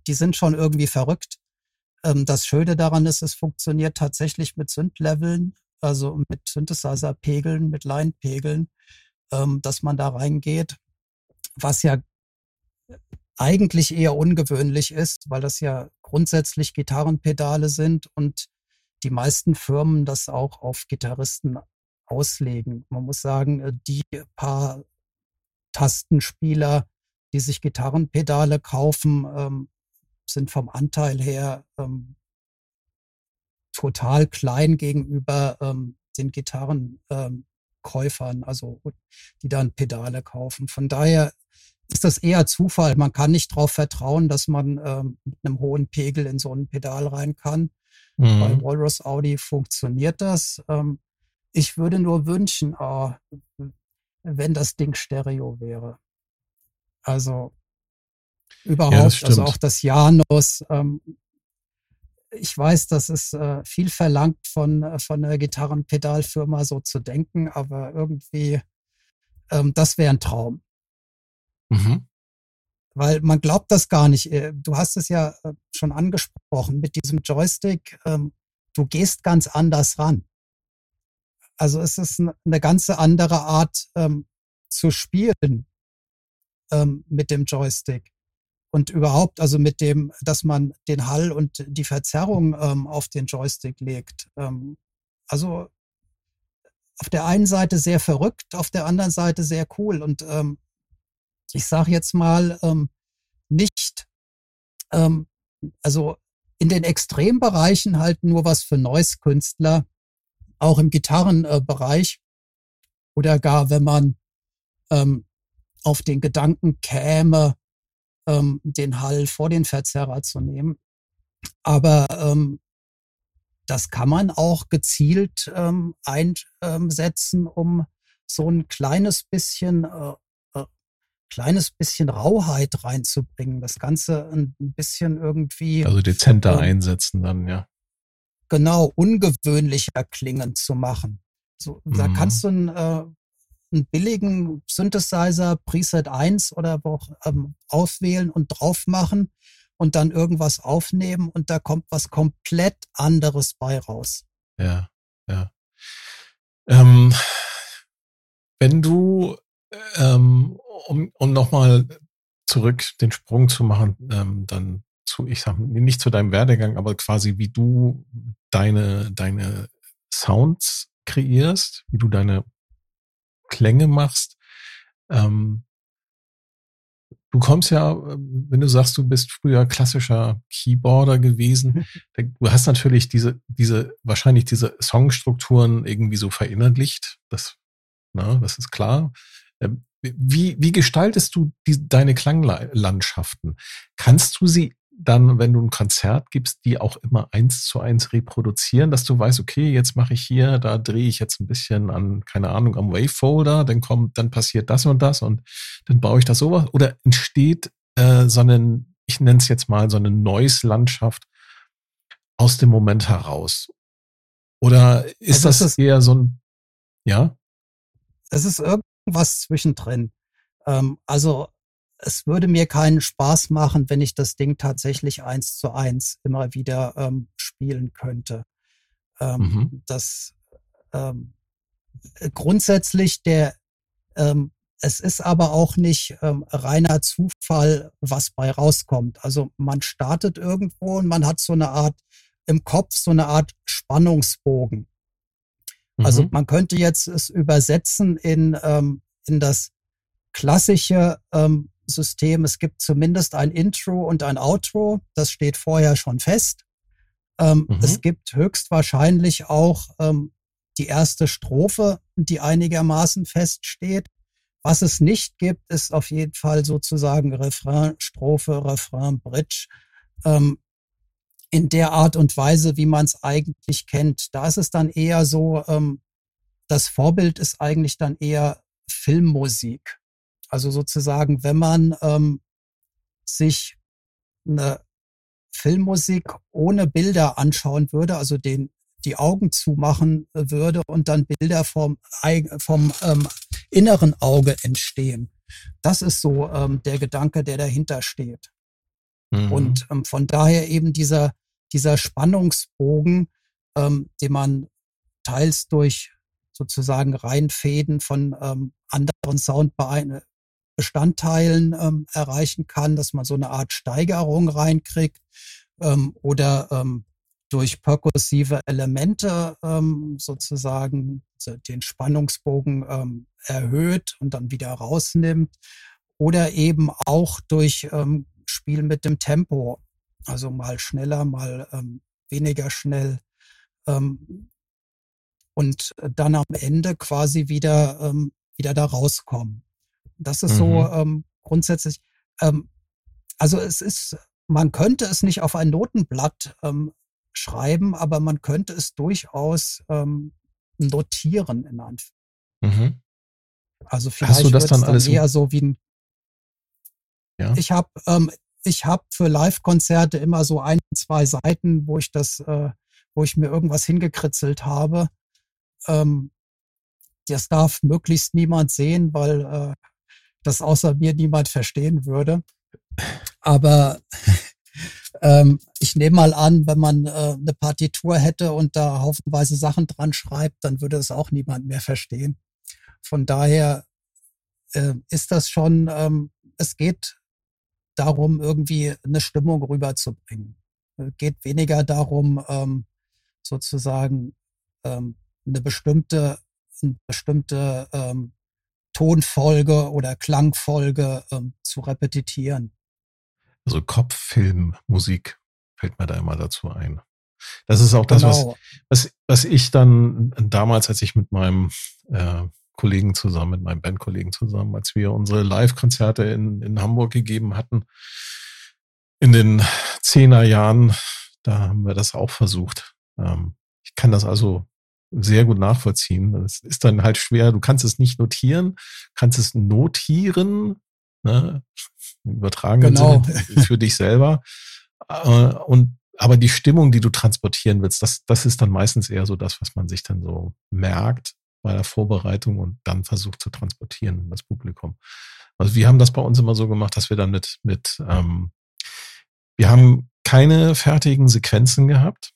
C: die sind schon irgendwie verrückt. Ähm, das Schöne daran ist, es funktioniert tatsächlich mit Synth-Leveln, also mit Synthesizer-Pegeln, mit Line-Pegeln, ähm, dass man da reingeht, was ja eigentlich eher ungewöhnlich ist, weil das ja grundsätzlich Gitarrenpedale sind und die meisten Firmen das auch auf Gitarristen auslegen. Man muss sagen, äh, die paar Tastenspieler, die sich Gitarrenpedale kaufen, ähm, sind vom Anteil her ähm, total klein gegenüber ähm, den Gitarrenkäufern, ähm, also die dann Pedale kaufen. Von daher ist das eher Zufall. Man kann nicht darauf vertrauen, dass man ähm, mit einem hohen Pegel in so ein Pedal rein kann. Mhm. Bei Walrus Audi funktioniert das. Ähm, ich würde nur wünschen, oh, wenn das Ding Stereo wäre. Also überhaupt, ja, also auch das Janus. Ähm, ich weiß, das ist äh, viel verlangt von, äh, von einer Gitarrenpedalfirma so zu denken, aber irgendwie, ähm, das wäre ein Traum. Mhm. Weil man glaubt das gar nicht. Äh, du hast es ja äh, schon angesprochen mit diesem Joystick. Ähm, du gehst ganz anders ran. Also es ist eine ganze andere Art ähm, zu spielen ähm, mit dem Joystick. Und überhaupt, also mit dem, dass man den Hall und die Verzerrung auf den Joystick legt. Also auf der einen Seite sehr verrückt, auf der anderen Seite sehr cool. Und ähm, ich sage jetzt mal, ähm, nicht, ähm, also in den Extrembereichen halt nur was für Noise-Künstler, auch im Gitarrenbereich oder gar wenn man ähm, auf den Gedanken käme, ähm, den Hall vor den Verzerrer zu nehmen. Aber ähm, das kann man auch gezielt ähm, einsetzen, um so ein kleines bisschen äh, kleines bisschen Rauheit reinzubringen, das Ganze ein bisschen irgendwie.
B: Also dezenter ähm, einsetzen dann, ja.
C: Genau, ungewöhnlicher klingen zu machen. So, mhm. Da kannst du einen, äh, einen billigen Synthesizer Preset 1 oder auch ähm, auswählen und drauf machen und dann irgendwas aufnehmen und da kommt was komplett anderes bei raus.
B: Ja, ja. Ähm, wenn du ähm, um, um nochmal zurück den Sprung zu machen, ähm, dann zu, ich sag nicht zu deinem Werdegang, aber quasi wie du deine, deine Sounds kreierst, wie du deine Klänge machst. Ähm, du kommst ja, wenn du sagst, du bist früher klassischer Keyboarder gewesen, du hast natürlich diese, diese, wahrscheinlich diese Songstrukturen irgendwie so verinnerlicht. Das, na, das ist klar. Ähm, wie, wie gestaltest du die, deine Klanglandschaften? Kannst du sie dann, wenn du ein Konzert gibst, die auch immer eins zu eins reproduzieren, dass du weißt, okay, jetzt mache ich hier, da drehe ich jetzt ein bisschen an, keine Ahnung, am Wavefolder, dann kommt, dann passiert das und das und dann baue ich das sowas? Oder entsteht äh, so ein, ich nenne es jetzt mal so eine Noise-Landschaft aus dem Moment heraus? Oder ist also das eher so ein, ja?
C: Es ist irgendwie was zwischendrin. Ähm, also es würde mir keinen Spaß machen, wenn ich das Ding tatsächlich eins zu eins immer wieder ähm, spielen könnte. Ähm, mhm. Das ähm, grundsätzlich der ähm, es ist aber auch nicht ähm, reiner Zufall, was bei rauskommt. Also man startet irgendwo und man hat so eine Art im Kopf so eine Art Spannungsbogen. Also mhm. man könnte jetzt es übersetzen in, ähm, in das klassische ähm, System. Es gibt zumindest ein Intro und ein Outro. Das steht vorher schon fest. Ähm, mhm. Es gibt höchstwahrscheinlich auch ähm, die erste Strophe, die einigermaßen feststeht. Was es nicht gibt, ist auf jeden Fall sozusagen Refrain, Strophe, Refrain, Bridge. Ähm, in der Art und Weise, wie man es eigentlich kennt. Da ist es dann eher so, ähm, das Vorbild ist eigentlich dann eher Filmmusik. Also sozusagen, wenn man ähm, sich eine Filmmusik ohne Bilder anschauen würde, also den die Augen zumachen würde und dann Bilder vom, vom ähm, inneren Auge entstehen. Das ist so ähm, der Gedanke, der dahinter steht. Mhm. Und ähm, von daher eben dieser dieser Spannungsbogen, ähm, den man teils durch sozusagen Reinfäden von ähm, anderen Soundbestandteilen ähm, erreichen kann, dass man so eine Art Steigerung reinkriegt ähm, oder ähm, durch perkussive Elemente ähm, sozusagen den Spannungsbogen ähm, erhöht und dann wieder rausnimmt oder eben auch durch ähm, Spiel mit dem Tempo also mal schneller, mal ähm, weniger schnell. Ähm, und dann am Ende quasi wieder, ähm, wieder da rauskommen. Das ist mhm. so ähm, grundsätzlich. Ähm, also es ist, man könnte es nicht auf ein Notenblatt ähm, schreiben, aber man könnte es durchaus notieren in Anführungszeichen. Mhm. Also vielleicht Hast du das dann, dann alles eher so wie ein. Ja. Ich habe ähm, ich habe für Live-Konzerte immer so ein, zwei Seiten, wo ich das, äh, wo ich mir irgendwas hingekritzelt habe. Ähm, das darf möglichst niemand sehen, weil äh, das außer mir niemand verstehen würde. Aber ähm, ich nehme mal an, wenn man äh, eine Partitur hätte und da haufenweise Sachen dran schreibt, dann würde es auch niemand mehr verstehen. Von daher äh, ist das schon, ähm, es geht darum, irgendwie eine Stimmung rüberzubringen. Es äh, geht weniger darum, ähm, sozusagen ähm, eine bestimmte, eine bestimmte ähm, Tonfolge oder Klangfolge ähm, zu repetitieren.
B: Also Kopffilmmusik fällt mir da immer dazu ein. Das ist auch das, genau. was, was, was ich dann damals, als ich mit meinem äh, Kollegen zusammen, mit meinem Bandkollegen zusammen, als wir unsere Live-Konzerte in, in Hamburg gegeben hatten. In den Zehner Jahren, da haben wir das auch versucht. Ähm, ich kann das also sehr gut nachvollziehen. Es ist dann halt schwer, du kannst es nicht notieren, kannst es notieren, ne? übertragen genau. für dich selber. Äh, und aber die Stimmung, die du transportieren willst, das, das ist dann meistens eher so das, was man sich dann so merkt bei der Vorbereitung und dann versucht zu transportieren in das Publikum. Also wir haben das bei uns immer so gemacht, dass wir dann mit, mit ähm, wir haben keine fertigen Sequenzen gehabt.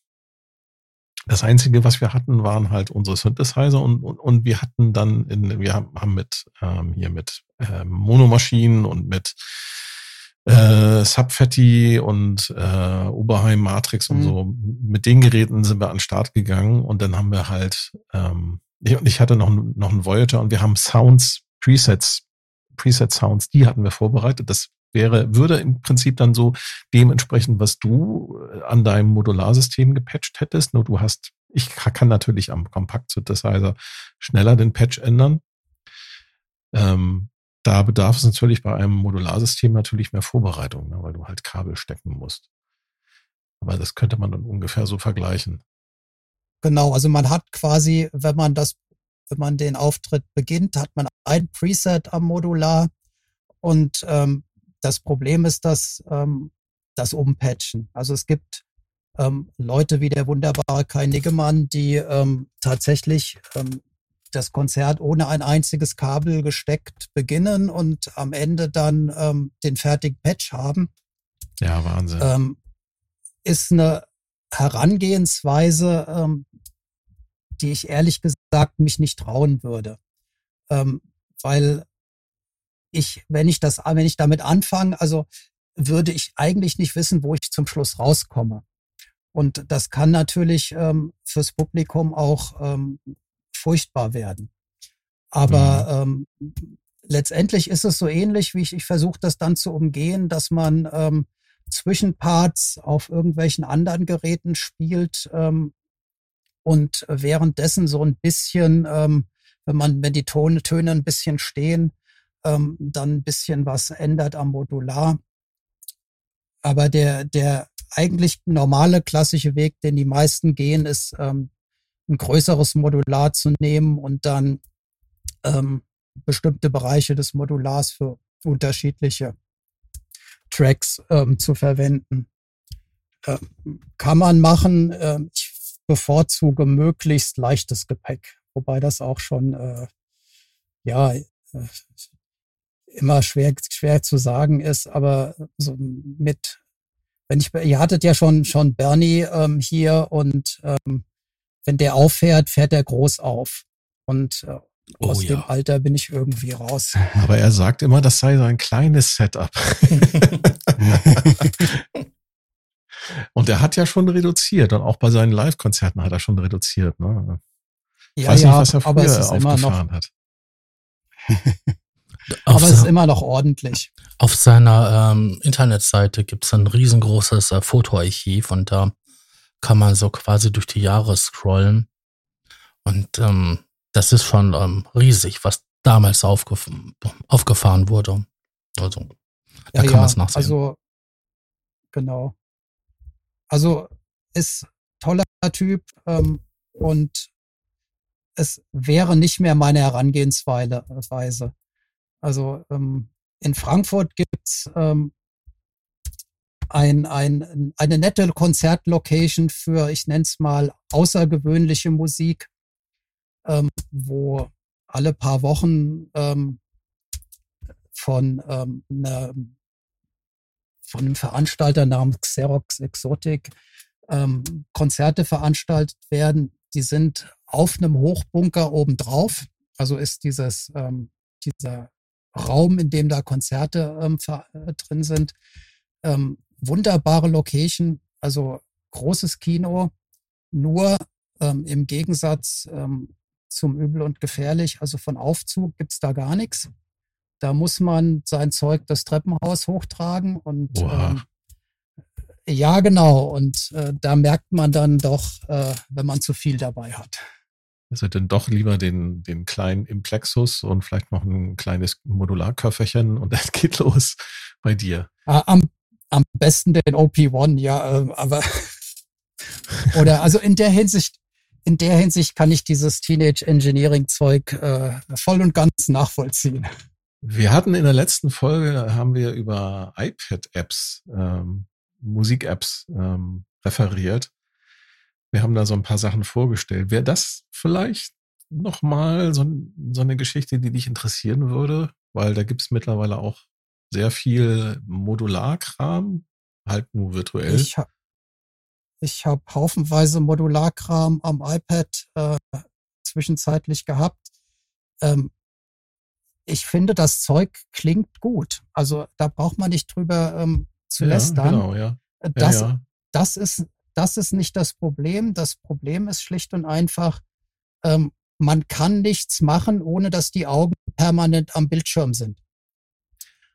B: Das Einzige, was wir hatten, waren halt unsere Synthesizer und, und, und wir hatten dann, in, wir haben mit ähm, hier mit ähm, Monomaschinen und mit äh, Subfetti und äh, Oberheim Matrix und mhm. so. Mit den Geräten sind wir an den Start gegangen und dann haben wir halt, ähm, ich, ich hatte noch, noch einen Voyager und wir haben Sounds, Presets, Preset Sounds, die hatten wir vorbereitet. Das wäre, würde im Prinzip dann so dementsprechend, was du äh, an deinem Modularsystem gepatcht hättest. Nur du hast, ich kann natürlich am Compact Synthesizer schneller den Patch ändern. Ähm, da bedarf es natürlich bei einem Modularsystem natürlich mehr Vorbereitung, ne, weil du halt Kabel stecken musst. Aber das könnte man dann ungefähr so vergleichen.
C: Genau, also man hat quasi, wenn man das, wenn man den Auftritt beginnt, hat man ein Preset am Modular und ähm, das Problem ist, dass ähm, das Umpatchen. Also es gibt ähm, Leute wie der wunderbare Kai Niggemann, die ähm, tatsächlich ähm, das Konzert ohne ein einziges Kabel gesteckt beginnen und am Ende dann ähm, den fertigen Patch haben.
B: Ja, Wahnsinn.
C: Ähm, ist eine Herangehensweise, ähm, die ich ehrlich gesagt mich nicht trauen würde. Ähm, weil ich, wenn ich das, wenn ich damit anfange, also würde ich eigentlich nicht wissen, wo ich zum Schluss rauskomme. Und das kann natürlich ähm, fürs Publikum auch ähm, furchtbar werden. Aber mhm. ähm, letztendlich ist es so ähnlich, wie ich, ich versuche das dann zu umgehen, dass man ähm, Zwischenparts auf irgendwelchen anderen Geräten spielt ähm, und währenddessen so ein bisschen, ähm, wenn man, wenn die Tone, Töne ein bisschen stehen, ähm, dann ein bisschen was ändert am Modular. Aber der, der eigentlich normale klassische Weg, den die meisten gehen, ist ähm, ein größeres Modular zu nehmen und dann ähm, bestimmte Bereiche des Modulars für unterschiedliche Tracks ähm, zu verwenden. Ähm, kann man machen. Ähm, ich bevorzuge möglichst leichtes Gepäck, wobei das auch schon äh, ja äh, immer schwer schwer zu sagen ist, aber so mit wenn ich ihr hattet ja schon schon Bernie ähm, hier und ähm, wenn der auffährt, fährt er groß auf. Und äh, oh, aus ja. dem Alter bin ich irgendwie raus.
B: Aber er sagt immer, das sei so ein kleines Setup. und er hat ja schon reduziert und auch bei seinen Live-Konzerten hat er schon reduziert. Ne?
C: Ich ja, weiß ja, nicht, was er früher aufgefahren hat. aber es ist immer noch ordentlich.
A: Auf seiner ähm, Internetseite gibt es ein riesengroßes äh, Fotoarchiv und da kann man so quasi durch die Jahre scrollen. Und ähm, das ist schon ähm, riesig, was damals aufgef aufgefahren wurde. Also,
C: da ja, kann man es nachsehen. Also, genau. Also, ist toller Typ ähm, und es wäre nicht mehr meine Herangehensweise. Also ähm, in Frankfurt gibt's ähm, ein, ein, eine nette Konzertlocation für, ich nenne es mal, außergewöhnliche Musik, ähm, wo alle paar Wochen ähm, von, ähm, einer, von einem Veranstalter namens Xerox Exotic ähm, Konzerte veranstaltet werden. Die sind auf einem Hochbunker obendrauf. Also ist dieses, ähm, dieser Raum, in dem da Konzerte ähm, äh, drin sind, ähm, wunderbare Location, also großes Kino, nur ähm, im Gegensatz ähm, zum Übel und Gefährlich, also von Aufzug gibt's da gar nichts. Da muss man sein Zeug das Treppenhaus hochtragen und ähm, ja, genau. Und äh, da merkt man dann doch, äh, wenn man zu viel dabei hat.
B: Also dann doch lieber den, den kleinen Implexus und vielleicht noch ein kleines Modularköfferchen und dann geht los bei dir.
C: Ah, am am besten den OP1, ja, äh, aber oder also in der Hinsicht, in der Hinsicht kann ich dieses Teenage Engineering Zeug äh, voll und ganz nachvollziehen.
B: Wir hatten in der letzten Folge, haben wir über iPad-Apps, ähm, Musik-Apps ähm, referiert. Wir haben da so ein paar Sachen vorgestellt. Wäre das vielleicht nochmal so, so eine Geschichte, die dich interessieren würde? Weil da gibt's mittlerweile auch sehr viel Modularkram, halt nur virtuell.
C: Ich, ich habe haufenweise Modularkram am iPad äh, zwischenzeitlich gehabt. Ähm, ich finde, das Zeug klingt gut. Also da braucht man nicht drüber ähm, zu ja, lästern. Genau, ja. Äh, das, ja, ja. das, ist, das ist nicht das Problem. Das Problem ist schlicht und einfach, ähm, man kann nichts machen, ohne dass die Augen permanent am Bildschirm sind.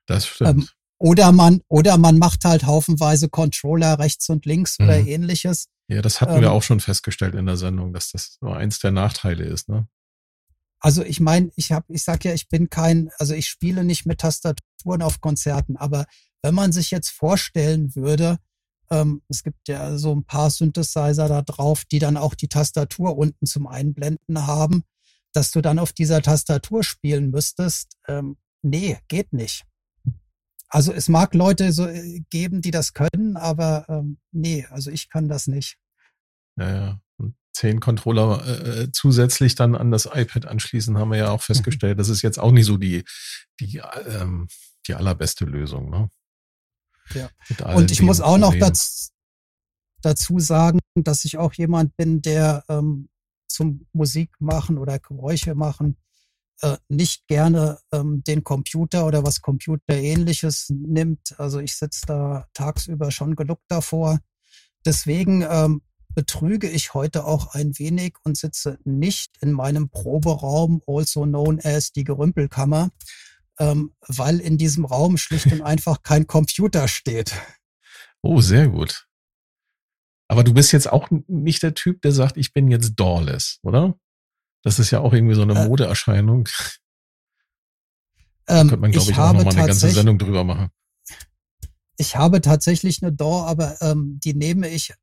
B: Das stimmt. Ähm,
C: oder man, oder man macht halt haufenweise Controller rechts und links mhm. oder ähnliches.
B: Ja, das hatten wir ähm, auch schon festgestellt in der Sendung, dass das so eins der Nachteile ist, ne?
C: Also ich meine, ich habe, ich sag ja, ich bin kein, also ich spiele nicht mit Tastaturen auf Konzerten, aber wenn man sich jetzt vorstellen würde, ähm, es gibt ja so ein paar Synthesizer da drauf, die dann auch die Tastatur unten zum Einblenden haben, dass du dann auf dieser Tastatur spielen müsstest. Ähm, nee, geht nicht. Also es mag Leute so äh, geben, die das können, aber ähm, nee, also ich kann das nicht.
B: Ja, ja zehn Controller äh, äh, zusätzlich dann an das iPad anschließen, haben wir ja auch festgestellt. Mhm. Das ist jetzt auch nicht so die, die, ähm, die allerbeste Lösung. Ne?
C: Ja. Und ich muss auch noch dazu, dazu sagen, dass ich auch jemand bin, der ähm, zum Musik machen oder Geräusche machen äh, nicht gerne ähm, den Computer oder was Computerähnliches nimmt. Also ich sitze da tagsüber schon genug davor. Deswegen ähm, betrüge ich heute auch ein wenig und sitze nicht in meinem Proberaum, also known as die Gerümpelkammer, ähm, weil in diesem Raum schlicht und einfach kein Computer steht.
B: Oh, sehr gut. Aber du bist jetzt auch nicht der Typ, der sagt, ich bin jetzt doorless, oder? Das ist ja auch irgendwie so eine äh, Modeerscheinung.
C: Da könnte man, glaube ich, ich auch nochmal
B: eine ganze Sendung drüber machen.
C: Ich habe tatsächlich eine DAW, aber ähm, die nehme ich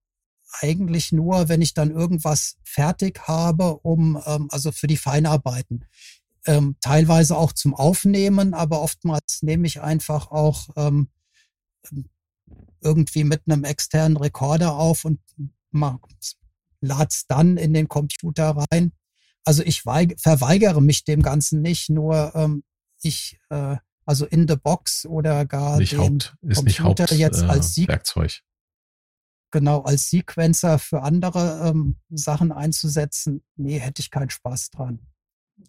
C: eigentlich nur, wenn ich dann irgendwas fertig habe, um ähm, also für die Feinarbeiten. Ähm, teilweise auch zum Aufnehmen, aber oftmals nehme ich einfach auch ähm, irgendwie mit einem externen Rekorder auf und lade es dann in den Computer rein. Also ich verweigere mich dem Ganzen nicht, nur ähm, ich, äh, also in the box oder gar
B: nicht den Haupt, ist Computer nicht Haupt,
C: jetzt als
B: äh, Sieg Werkzeug
C: genau als Sequencer für andere ähm, Sachen einzusetzen, nee, hätte ich keinen Spaß dran.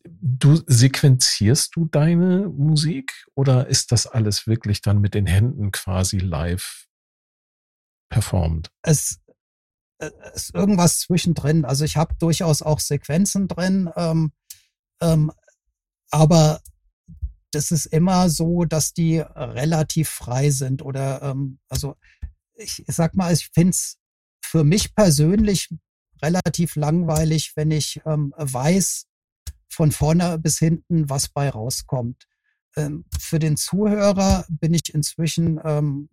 B: Du sequenzierst du deine Musik oder ist das alles wirklich dann mit den Händen quasi live performt?
C: Es ist irgendwas zwischendrin. Also ich habe durchaus auch Sequenzen drin, ähm, ähm, aber das ist immer so, dass die relativ frei sind oder ähm, also ich sag mal, ich finde es für mich persönlich relativ langweilig, wenn ich ähm, weiß von vorne bis hinten, was bei rauskommt. Ähm, für den Zuhörer bin ich inzwischen ähm,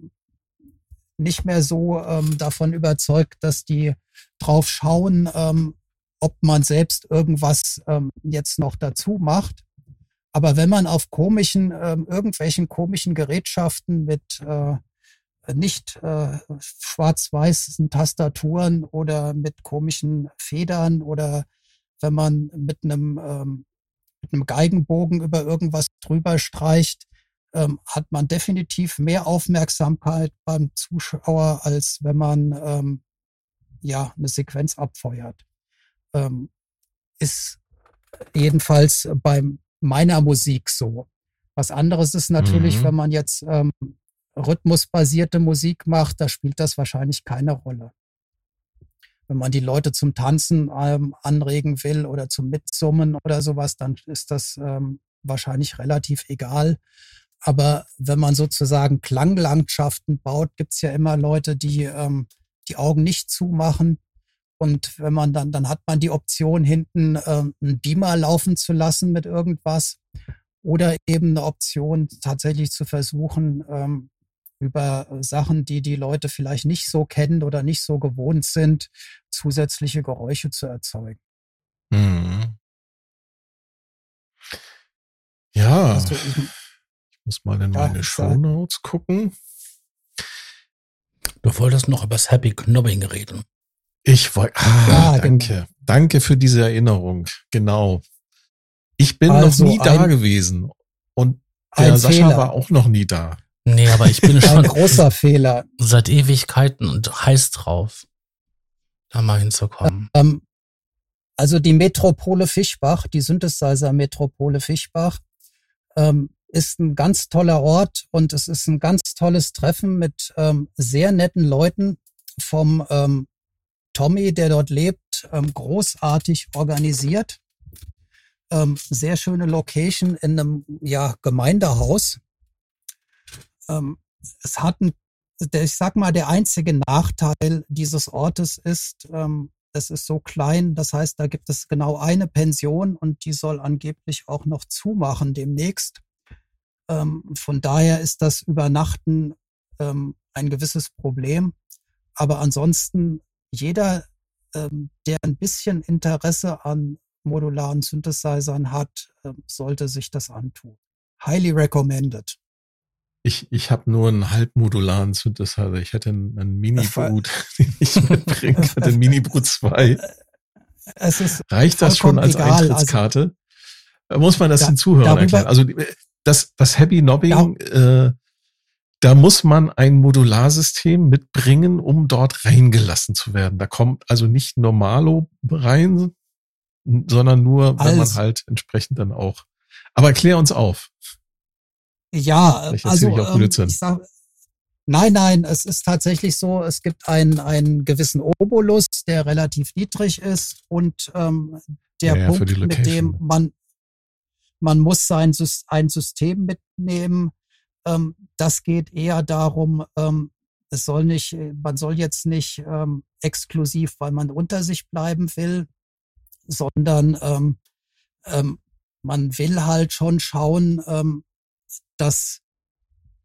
C: nicht mehr so ähm, davon überzeugt, dass die drauf schauen, ähm, ob man selbst irgendwas ähm, jetzt noch dazu macht. Aber wenn man auf komischen, ähm, irgendwelchen komischen Gerätschaften mit äh, nicht äh, schwarz-weißen Tastaturen oder mit komischen Federn oder wenn man mit einem, ähm, mit einem Geigenbogen über irgendwas drüber streicht, ähm, hat man definitiv mehr Aufmerksamkeit beim Zuschauer, als wenn man ähm, ja eine Sequenz abfeuert. Ähm, ist jedenfalls bei meiner Musik so. Was anderes ist natürlich, mhm. wenn man jetzt ähm, rhythmusbasierte Musik macht, da spielt das wahrscheinlich keine Rolle. Wenn man die Leute zum Tanzen ähm, anregen will oder zum Mitsummen oder sowas, dann ist das ähm, wahrscheinlich relativ egal. Aber wenn man sozusagen Klanglandschaften baut, gibt's ja immer Leute, die ähm, die Augen nicht zumachen. Und wenn man dann, dann hat man die Option, hinten ähm, einen Beamer laufen zu lassen mit irgendwas. Oder eben eine Option, tatsächlich zu versuchen, ähm, über Sachen, die die Leute vielleicht nicht so kennen oder nicht so gewohnt sind, zusätzliche Geräusche zu erzeugen.
B: Mhm. Ja.
C: Also ich,
B: muss mal in meine Shownotes gucken.
A: Du wolltest noch über das Happy Knobbing reden.
B: Ich wollte, ah, ja, danke. Danke für diese Erinnerung. Genau. Ich bin also noch nie da gewesen. Und der Sascha Fehler. war auch noch nie da.
A: Nee, aber ich bin schon.
C: Ein großer Fehler.
A: Seit Ewigkeiten und heiß drauf, da mal hinzukommen.
C: Ähm, also die Metropole Fischbach, die Synthesizer Metropole Fischbach, ähm, ist ein ganz toller Ort und es ist ein ganz tolles Treffen mit ähm, sehr netten Leuten vom ähm, Tommy, der dort lebt, ähm, großartig organisiert. Ähm, sehr schöne Location in einem ja, Gemeindehaus. Ähm, es hat ein, ich sag mal, der einzige Nachteil dieses Ortes ist, ähm, es ist so klein, das heißt, da gibt es genau eine Pension und die soll angeblich auch noch zumachen demnächst. Ähm, von daher ist das Übernachten ähm, ein gewisses Problem. Aber ansonsten, jeder, ähm, der ein bisschen Interesse an modularen Synthesizern hat, ähm, sollte sich das antun. Highly recommended.
B: Ich, ich habe nur einen halbmodularen Synthesizer. Ich hätte einen, einen Mini-Brut, den ich mitbringen kann, den Mini-Brut 2. Es ist Reicht das schon als egal. Also Eintrittskarte? Also, Muss man das da, den Zuhörern erklären? Also das, das Happy Nobbing, ja. äh, da muss man ein Modularsystem mitbringen, um dort reingelassen zu werden. Da kommt also nicht Normalo rein, sondern nur, wenn also, man halt entsprechend dann auch. Aber klär uns auf.
C: Ja, also ähm, ich sag, nein, nein, es ist tatsächlich so, es gibt einen, einen gewissen Obolus, der relativ niedrig ist und ähm, der ja, Punkt, ja, mit dem man man muss sein ein System mitnehmen. Ähm, das geht eher darum, ähm, es soll nicht, man soll jetzt nicht ähm, exklusiv, weil man unter sich bleiben will, sondern ähm, ähm, man will halt schon schauen, ähm, dass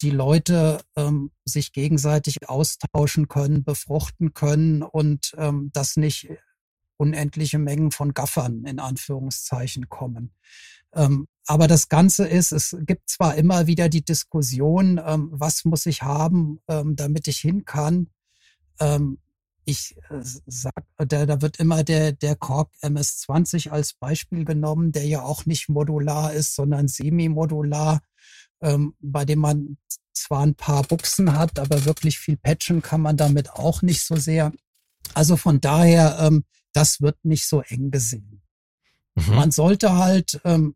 C: die Leute ähm, sich gegenseitig austauschen können, befruchten können und ähm, dass nicht unendliche Mengen von Gaffern in Anführungszeichen kommen. Ähm, aber das Ganze ist, es gibt zwar immer wieder die Diskussion, ähm, was muss ich haben, ähm, damit ich hin kann. Ähm, ich äh, sag, da, da wird immer der, der Korg MS-20 als Beispiel genommen, der ja auch nicht modular ist, sondern semi-modular ähm, bei dem man zwar ein paar Buchsen hat, aber wirklich viel patchen kann man damit auch nicht so sehr. Also von daher, ähm, das wird nicht so eng gesehen. Mhm. Man sollte halt, ähm,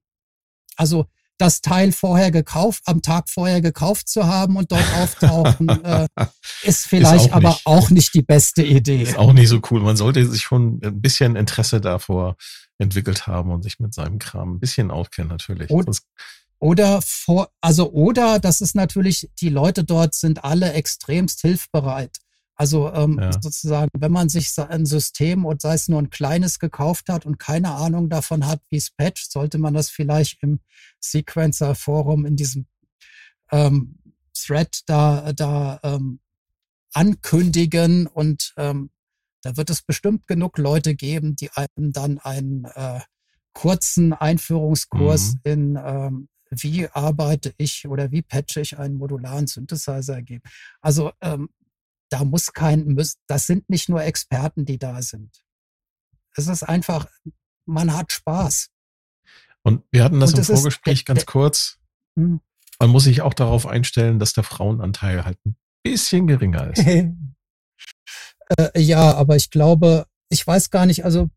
C: also das Teil vorher gekauft, am Tag vorher gekauft zu haben und dort auftauchen, äh, ist vielleicht ist auch aber nicht, auch nicht die beste Idee.
B: Ist auch nicht so cool. Man sollte sich schon ein bisschen Interesse davor entwickelt haben und sich mit seinem Kram ein bisschen auskennen, natürlich.
C: Und, oder vor, also, oder das ist natürlich, die Leute dort sind alle extremst hilfbereit. Also ähm, ja. sozusagen, wenn man sich ein System und sei es nur ein kleines gekauft hat und keine Ahnung davon hat, wie es patcht, sollte man das vielleicht im Sequencer Forum in diesem ähm, Thread da, da ähm, ankündigen und ähm, da wird es bestimmt genug Leute geben, die einem dann einen äh, kurzen Einführungskurs mhm. in ähm, wie arbeite ich oder wie patche ich einen modularen Synthesizer geben. Also ähm, da muss kein, das sind nicht nur Experten, die da sind. Es ist einfach, man hat Spaß.
B: Und wir hatten das Und im Vorgespräch ist, ganz kurz. Hm. Man muss sich auch darauf einstellen, dass der Frauenanteil halt ein bisschen geringer ist.
C: äh, ja, aber ich glaube, ich weiß gar nicht, also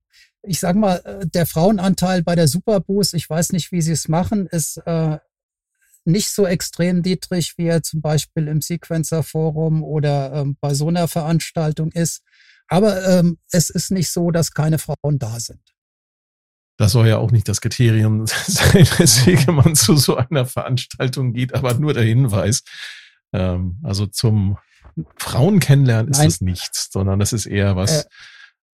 C: ich sage mal, äh, der Frauenanteil bei der Superboost, ich weiß nicht, wie sie es machen, ist äh, nicht so extrem niedrig, wie er zum Beispiel im Sequencer Forum oder ähm, bei so einer Veranstaltung ist. Aber ähm, es ist nicht so, dass keine Frauen da sind.
B: Das soll ja auch nicht das Kriterium sein, weswegen man zu so einer Veranstaltung geht, aber nur der Hinweis. Ähm, also zum Frauen kennenlernen ist Nein. das nichts, sondern das ist eher was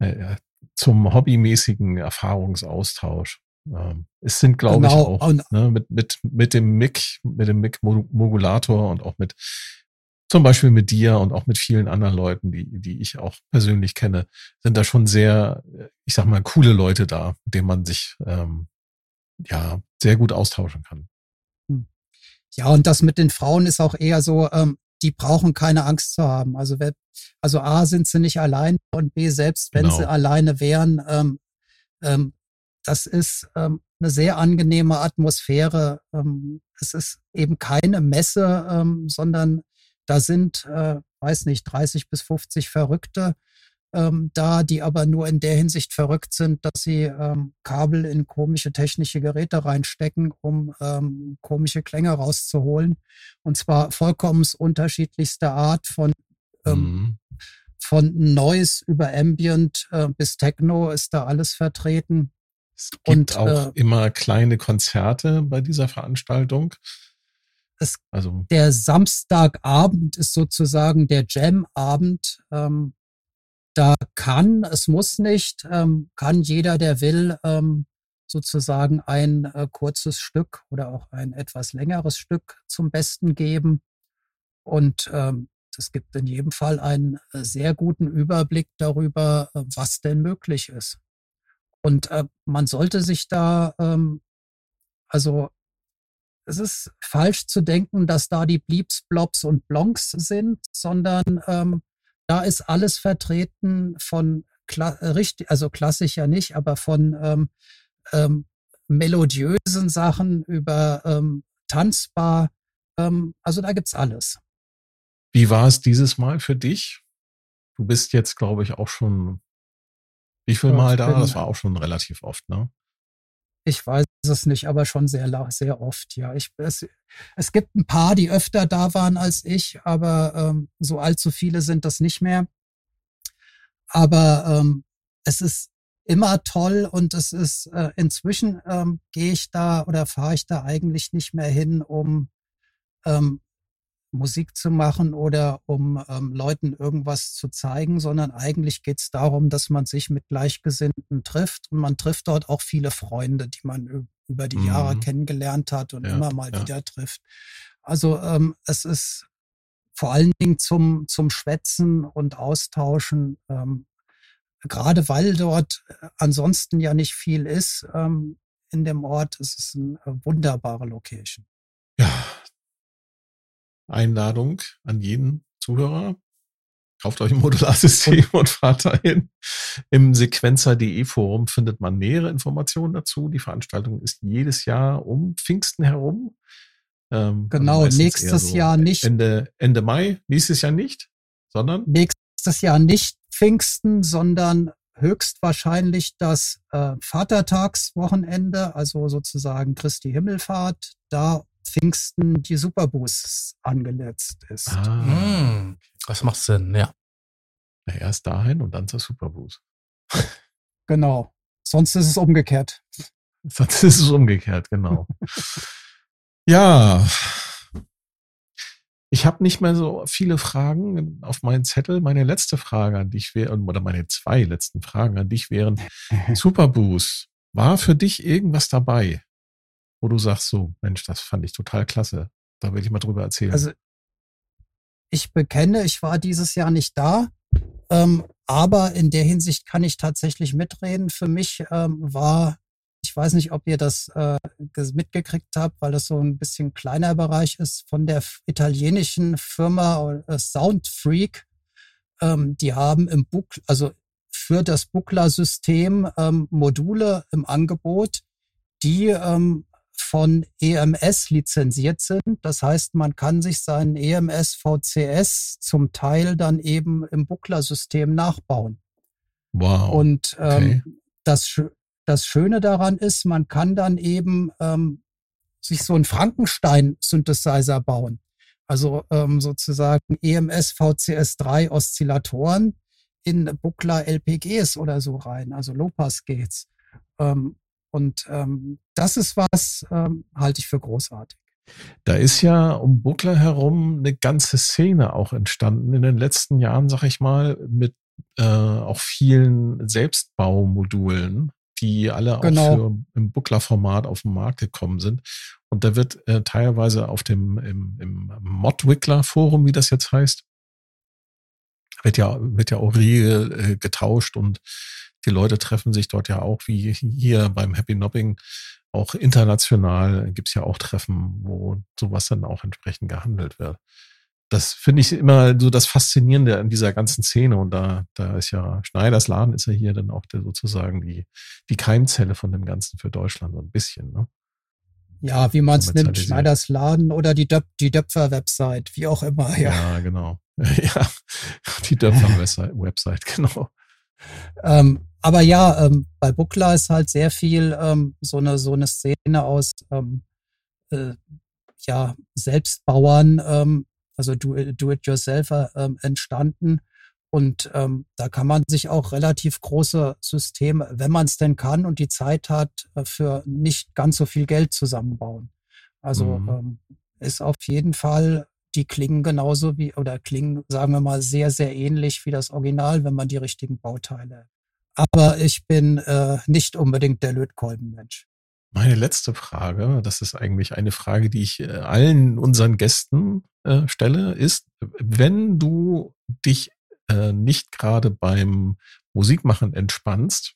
B: äh, äh, zum hobbymäßigen Erfahrungsaustausch. Ähm, es sind, glaube genau. ich, auch ne, mit, mit, mit dem MIG, mit dem MIG-Modulator und auch mit zum Beispiel mit dir und auch mit vielen anderen Leuten, die, die ich auch persönlich kenne, sind da schon sehr, ich sag mal, coole Leute da, mit denen man sich ähm, ja sehr gut austauschen kann.
C: Hm. ja, und das mit den Frauen ist auch eher so, ähm, die brauchen keine Angst zu haben. Also, also A, sind sie nicht allein und B, selbst wenn genau. sie alleine wären, ähm, ähm, das ist ähm, eine sehr angenehme Atmosphäre. Ähm, es ist eben keine Messe, ähm, sondern da sind, äh, weiß nicht, 30 bis 50 Verrückte ähm, da, die aber nur in der Hinsicht verrückt sind, dass sie ähm, Kabel in komische technische Geräte reinstecken, um ähm, komische Klänge rauszuholen. Und zwar vollkommen unterschiedlichster Art von mhm. von Noise über Ambient äh, bis Techno ist da alles vertreten.
B: Es gibt Und, auch äh, immer kleine Konzerte bei dieser Veranstaltung.
C: Es, also. Der Samstagabend ist sozusagen der Jam-Abend. Ähm, da kann, es muss nicht, ähm, kann jeder, der will, ähm, sozusagen ein äh, kurzes Stück oder auch ein etwas längeres Stück zum Besten geben. Und ähm, es gibt in jedem Fall einen äh, sehr guten Überblick darüber, äh, was denn möglich ist. Und äh, man sollte sich da, ähm, also es ist falsch zu denken, dass da die Bleeps, Blobs und Blonks sind, sondern ähm, da ist alles vertreten von äh, richtig, also klassisch ja nicht, aber von ähm, ähm, melodiösen Sachen über ähm, tanzbar. Ähm, also da gibt's alles.
B: Wie war es dieses Mal für dich? Du bist jetzt, glaube ich, auch schon wie viel Mal da? Das war auch schon relativ oft, ne?
C: Ich weiß es nicht, aber schon sehr, sehr oft, ja. Ich, es, es gibt ein paar, die öfter da waren als ich, aber ähm, so allzu viele sind das nicht mehr. Aber ähm, es ist immer toll und es ist äh, inzwischen ähm, gehe ich da oder fahre ich da eigentlich nicht mehr hin, um ähm, Musik zu machen oder um ähm, Leuten irgendwas zu zeigen, sondern eigentlich geht es darum, dass man sich mit Gleichgesinnten trifft und man trifft dort auch viele Freunde, die man über die mhm. Jahre kennengelernt hat und ja, immer mal ja. wieder trifft. Also ähm, es ist vor allen Dingen zum, zum Schwätzen und Austauschen, ähm, gerade weil dort äh, ansonsten ja nicht viel ist ähm, in dem Ort, es ist eine wunderbare Location.
B: Einladung an jeden Zuhörer. Kauft euch ein Modularsystem und fahrt dahin. Im Sequenzer.de Forum findet man nähere Informationen dazu. Die Veranstaltung ist jedes Jahr um Pfingsten herum.
C: Ähm, genau, also nächstes so Jahr nicht.
B: Ende, Ende Mai, nächstes Jahr nicht, sondern?
C: Nächstes Jahr nicht Pfingsten, sondern höchstwahrscheinlich das äh, Vatertagswochenende, also sozusagen Christi Himmelfahrt. Da Pfingsten die Superboosts angeletzt ist. Ah,
A: hm, das macht Sinn, ja.
B: Na, erst dahin und dann zur Superboost.
C: genau. Sonst ist es umgekehrt.
B: Sonst ist es umgekehrt, genau. ja. Ich habe nicht mehr so viele Fragen auf meinen Zettel. Meine letzte Frage an dich wäre, oder meine zwei letzten Fragen an dich wären, Superboost, war für dich irgendwas dabei? Wo du sagst so, Mensch, das fand ich total klasse. Da will ich mal drüber erzählen.
C: Also ich bekenne, ich war dieses Jahr nicht da, ähm, aber in der Hinsicht kann ich tatsächlich mitreden. Für mich ähm, war, ich weiß nicht, ob ihr das äh, mitgekriegt habt, weil das so ein bisschen kleiner Bereich ist, von der italienischen Firma äh, Soundfreak. Ähm, die haben im Book, also für das Buckler-System ähm, Module im Angebot, die ähm, von EMS lizenziert sind. Das heißt, man kann sich seinen EMS VCS zum Teil dann eben im Buckler-System nachbauen.
B: Wow.
C: Und ähm, okay. das, das Schöne daran ist, man kann dann eben ähm, sich so einen Frankenstein-Synthesizer bauen. Also ähm, sozusagen EMS VCS3 Oszillatoren in Buckler LPGs oder so rein, also Low-Pass Gates. Ähm, und ähm, das ist was, ähm, halte ich für großartig.
B: Da ist ja um Buckler herum eine ganze Szene auch entstanden in den letzten Jahren, sag ich mal, mit äh, auch vielen Selbstbaumodulen, die alle genau. auch für, im Buckler-Format auf den Markt gekommen sind. Und da wird äh, teilweise auf dem im, im Modwickler-Forum, wie das jetzt heißt, wird ja, wird ja auch rege äh, getauscht und die Leute treffen sich dort ja auch wie hier beim Happy Nobbing auch international gibt's ja auch Treffen, wo sowas dann auch entsprechend gehandelt wird. Das finde ich immer so das Faszinierende an dieser ganzen Szene. Und da, da ist ja Schneiders Laden ist ja hier dann auch der, sozusagen die, die Keimzelle von dem Ganzen für Deutschland so ein bisschen. Ne?
C: Ja, wie man es nimmt, Schneiders Laden oder die, Döp die Döpfer-Website, wie auch immer.
B: Ja, ja genau. ja, die Döpfer-Website, genau.
C: Ähm, aber ja, ähm, bei Buckler ist halt sehr viel ähm, so eine so eine Szene aus ähm, äh, ja Selbstbauern, ähm, also do, do it yourselfer ähm, entstanden. Und da kann man sich auch relativ große Systeme, wenn man es denn kann und die Zeit hat, äh, für nicht ganz so viel Geld zusammenbauen. Also mhm. ist auf jeden Fall, die klingen genauso wie, oder klingen, sagen wir mal, sehr, sehr ähnlich wie das Original, wenn man die richtigen Bauteile. Aber ich bin äh, nicht unbedingt der Lötkolbenmensch.
B: Meine letzte Frage, das ist eigentlich eine Frage, die ich äh, allen unseren Gästen äh, stelle, ist, wenn du dich äh, nicht gerade beim Musikmachen entspannst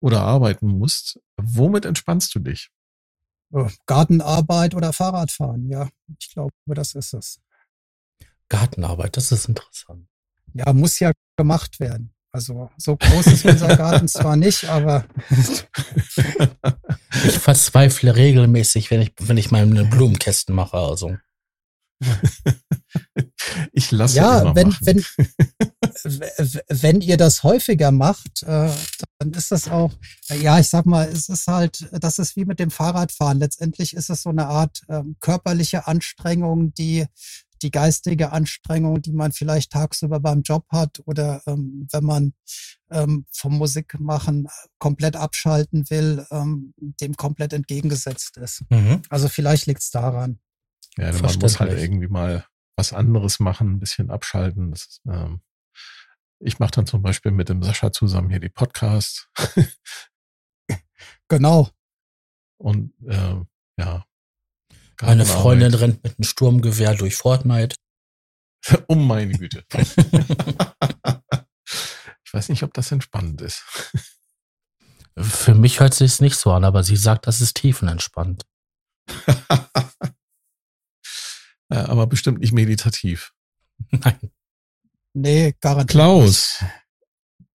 B: oder arbeiten musst, womit entspannst du dich?
C: Äh, Gartenarbeit oder Fahrradfahren, ja. Ich glaube, das ist es.
A: Gartenarbeit, das ist interessant.
C: Ja, muss ja gemacht werden. Also so groß ist unser Garten zwar nicht, aber
A: ich verzweifle regelmäßig, wenn ich wenn ich meine Blumenkästen mache. Also
B: ich lasse
C: ja, wenn, wenn, wenn ihr das häufiger macht, äh, dann ist das auch, ja, ich sag mal, es ist halt, das ist wie mit dem Fahrradfahren. Letztendlich ist es so eine Art ähm, körperliche Anstrengung, die die geistige Anstrengung, die man vielleicht tagsüber beim Job hat oder ähm, wenn man ähm, vom Musikmachen komplett abschalten will, ähm, dem komplett entgegengesetzt ist. Mhm. Also vielleicht liegt es daran.
B: Ja, man muss halt irgendwie mal was anderes machen, ein bisschen abschalten. Ist, ähm, ich mache dann zum Beispiel mit dem Sascha zusammen hier die Podcasts.
C: genau.
B: Und äh, ja.
A: Meine Freundin rennt mit einem Sturmgewehr durch Fortnite.
B: um meine Güte. ich weiß nicht, ob das entspannend ist.
A: Für mich hört sich es nicht so an, aber sie sagt, das ist tiefenentspannt.
B: Äh, aber bestimmt nicht meditativ.
C: Nein. Nee, garantiert.
B: Klaus,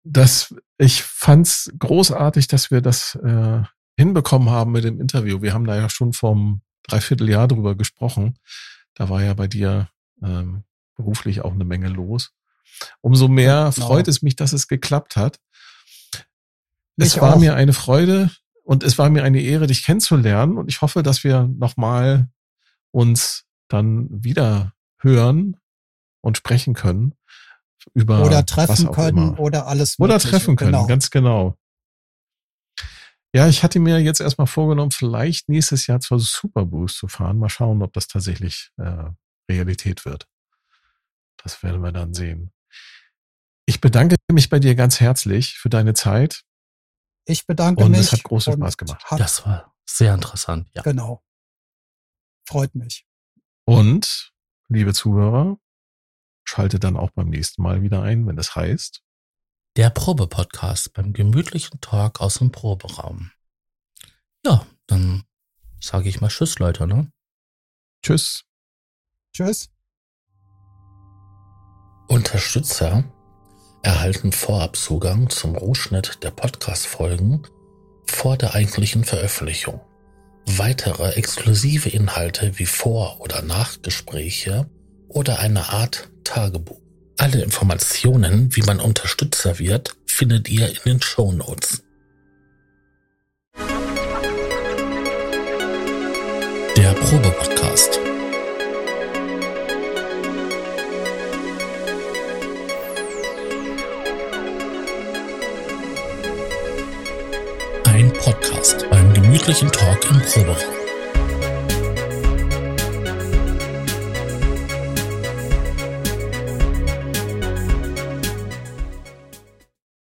B: das, ich fand's großartig, dass wir das äh, hinbekommen haben mit dem Interview. Wir haben da ja schon vom Dreivierteljahr drüber gesprochen. Da war ja bei dir ähm, beruflich auch eine Menge los. Umso mehr genau. freut es mich, dass es geklappt hat. Es war auch. mir eine Freude und es war mir eine Ehre, dich kennenzulernen. Und ich hoffe, dass wir nochmal uns dann wieder hören und sprechen können über
C: oder treffen können immer. oder alles
B: mögliche. oder treffen können genau. ganz genau. Ja ich hatte mir jetzt erstmal vorgenommen vielleicht nächstes Jahr zur Superboost zu fahren. Mal schauen ob das tatsächlich äh, Realität wird. Das werden wir dann sehen. Ich bedanke mich bei dir ganz herzlich für deine Zeit.
C: Ich bedanke
B: und
C: mich
B: und es hat großen Spaß gemacht.
A: das war sehr interessant
C: ja. Genau. Freut mich
B: und, liebe Zuhörer, schaltet dann auch beim nächsten Mal wieder ein, wenn es heißt.
A: Der Probe-Podcast beim gemütlichen Talk aus dem Proberaum. Ja, dann sage ich mal Tschüss, Leute, ne?
B: Tschüss.
C: Tschüss.
A: Unterstützer erhalten Vorabzugang zum Rohschnitt der Podcast-Folgen vor der eigentlichen Veröffentlichung. Weitere exklusive Inhalte wie Vor- oder Nachgespräche oder eine Art Tagebuch. Alle Informationen, wie man Unterstützer wird, findet ihr in den Show Notes. Der Probe-Podcast. Podcast beim gemütlichen Talk im Proberaum.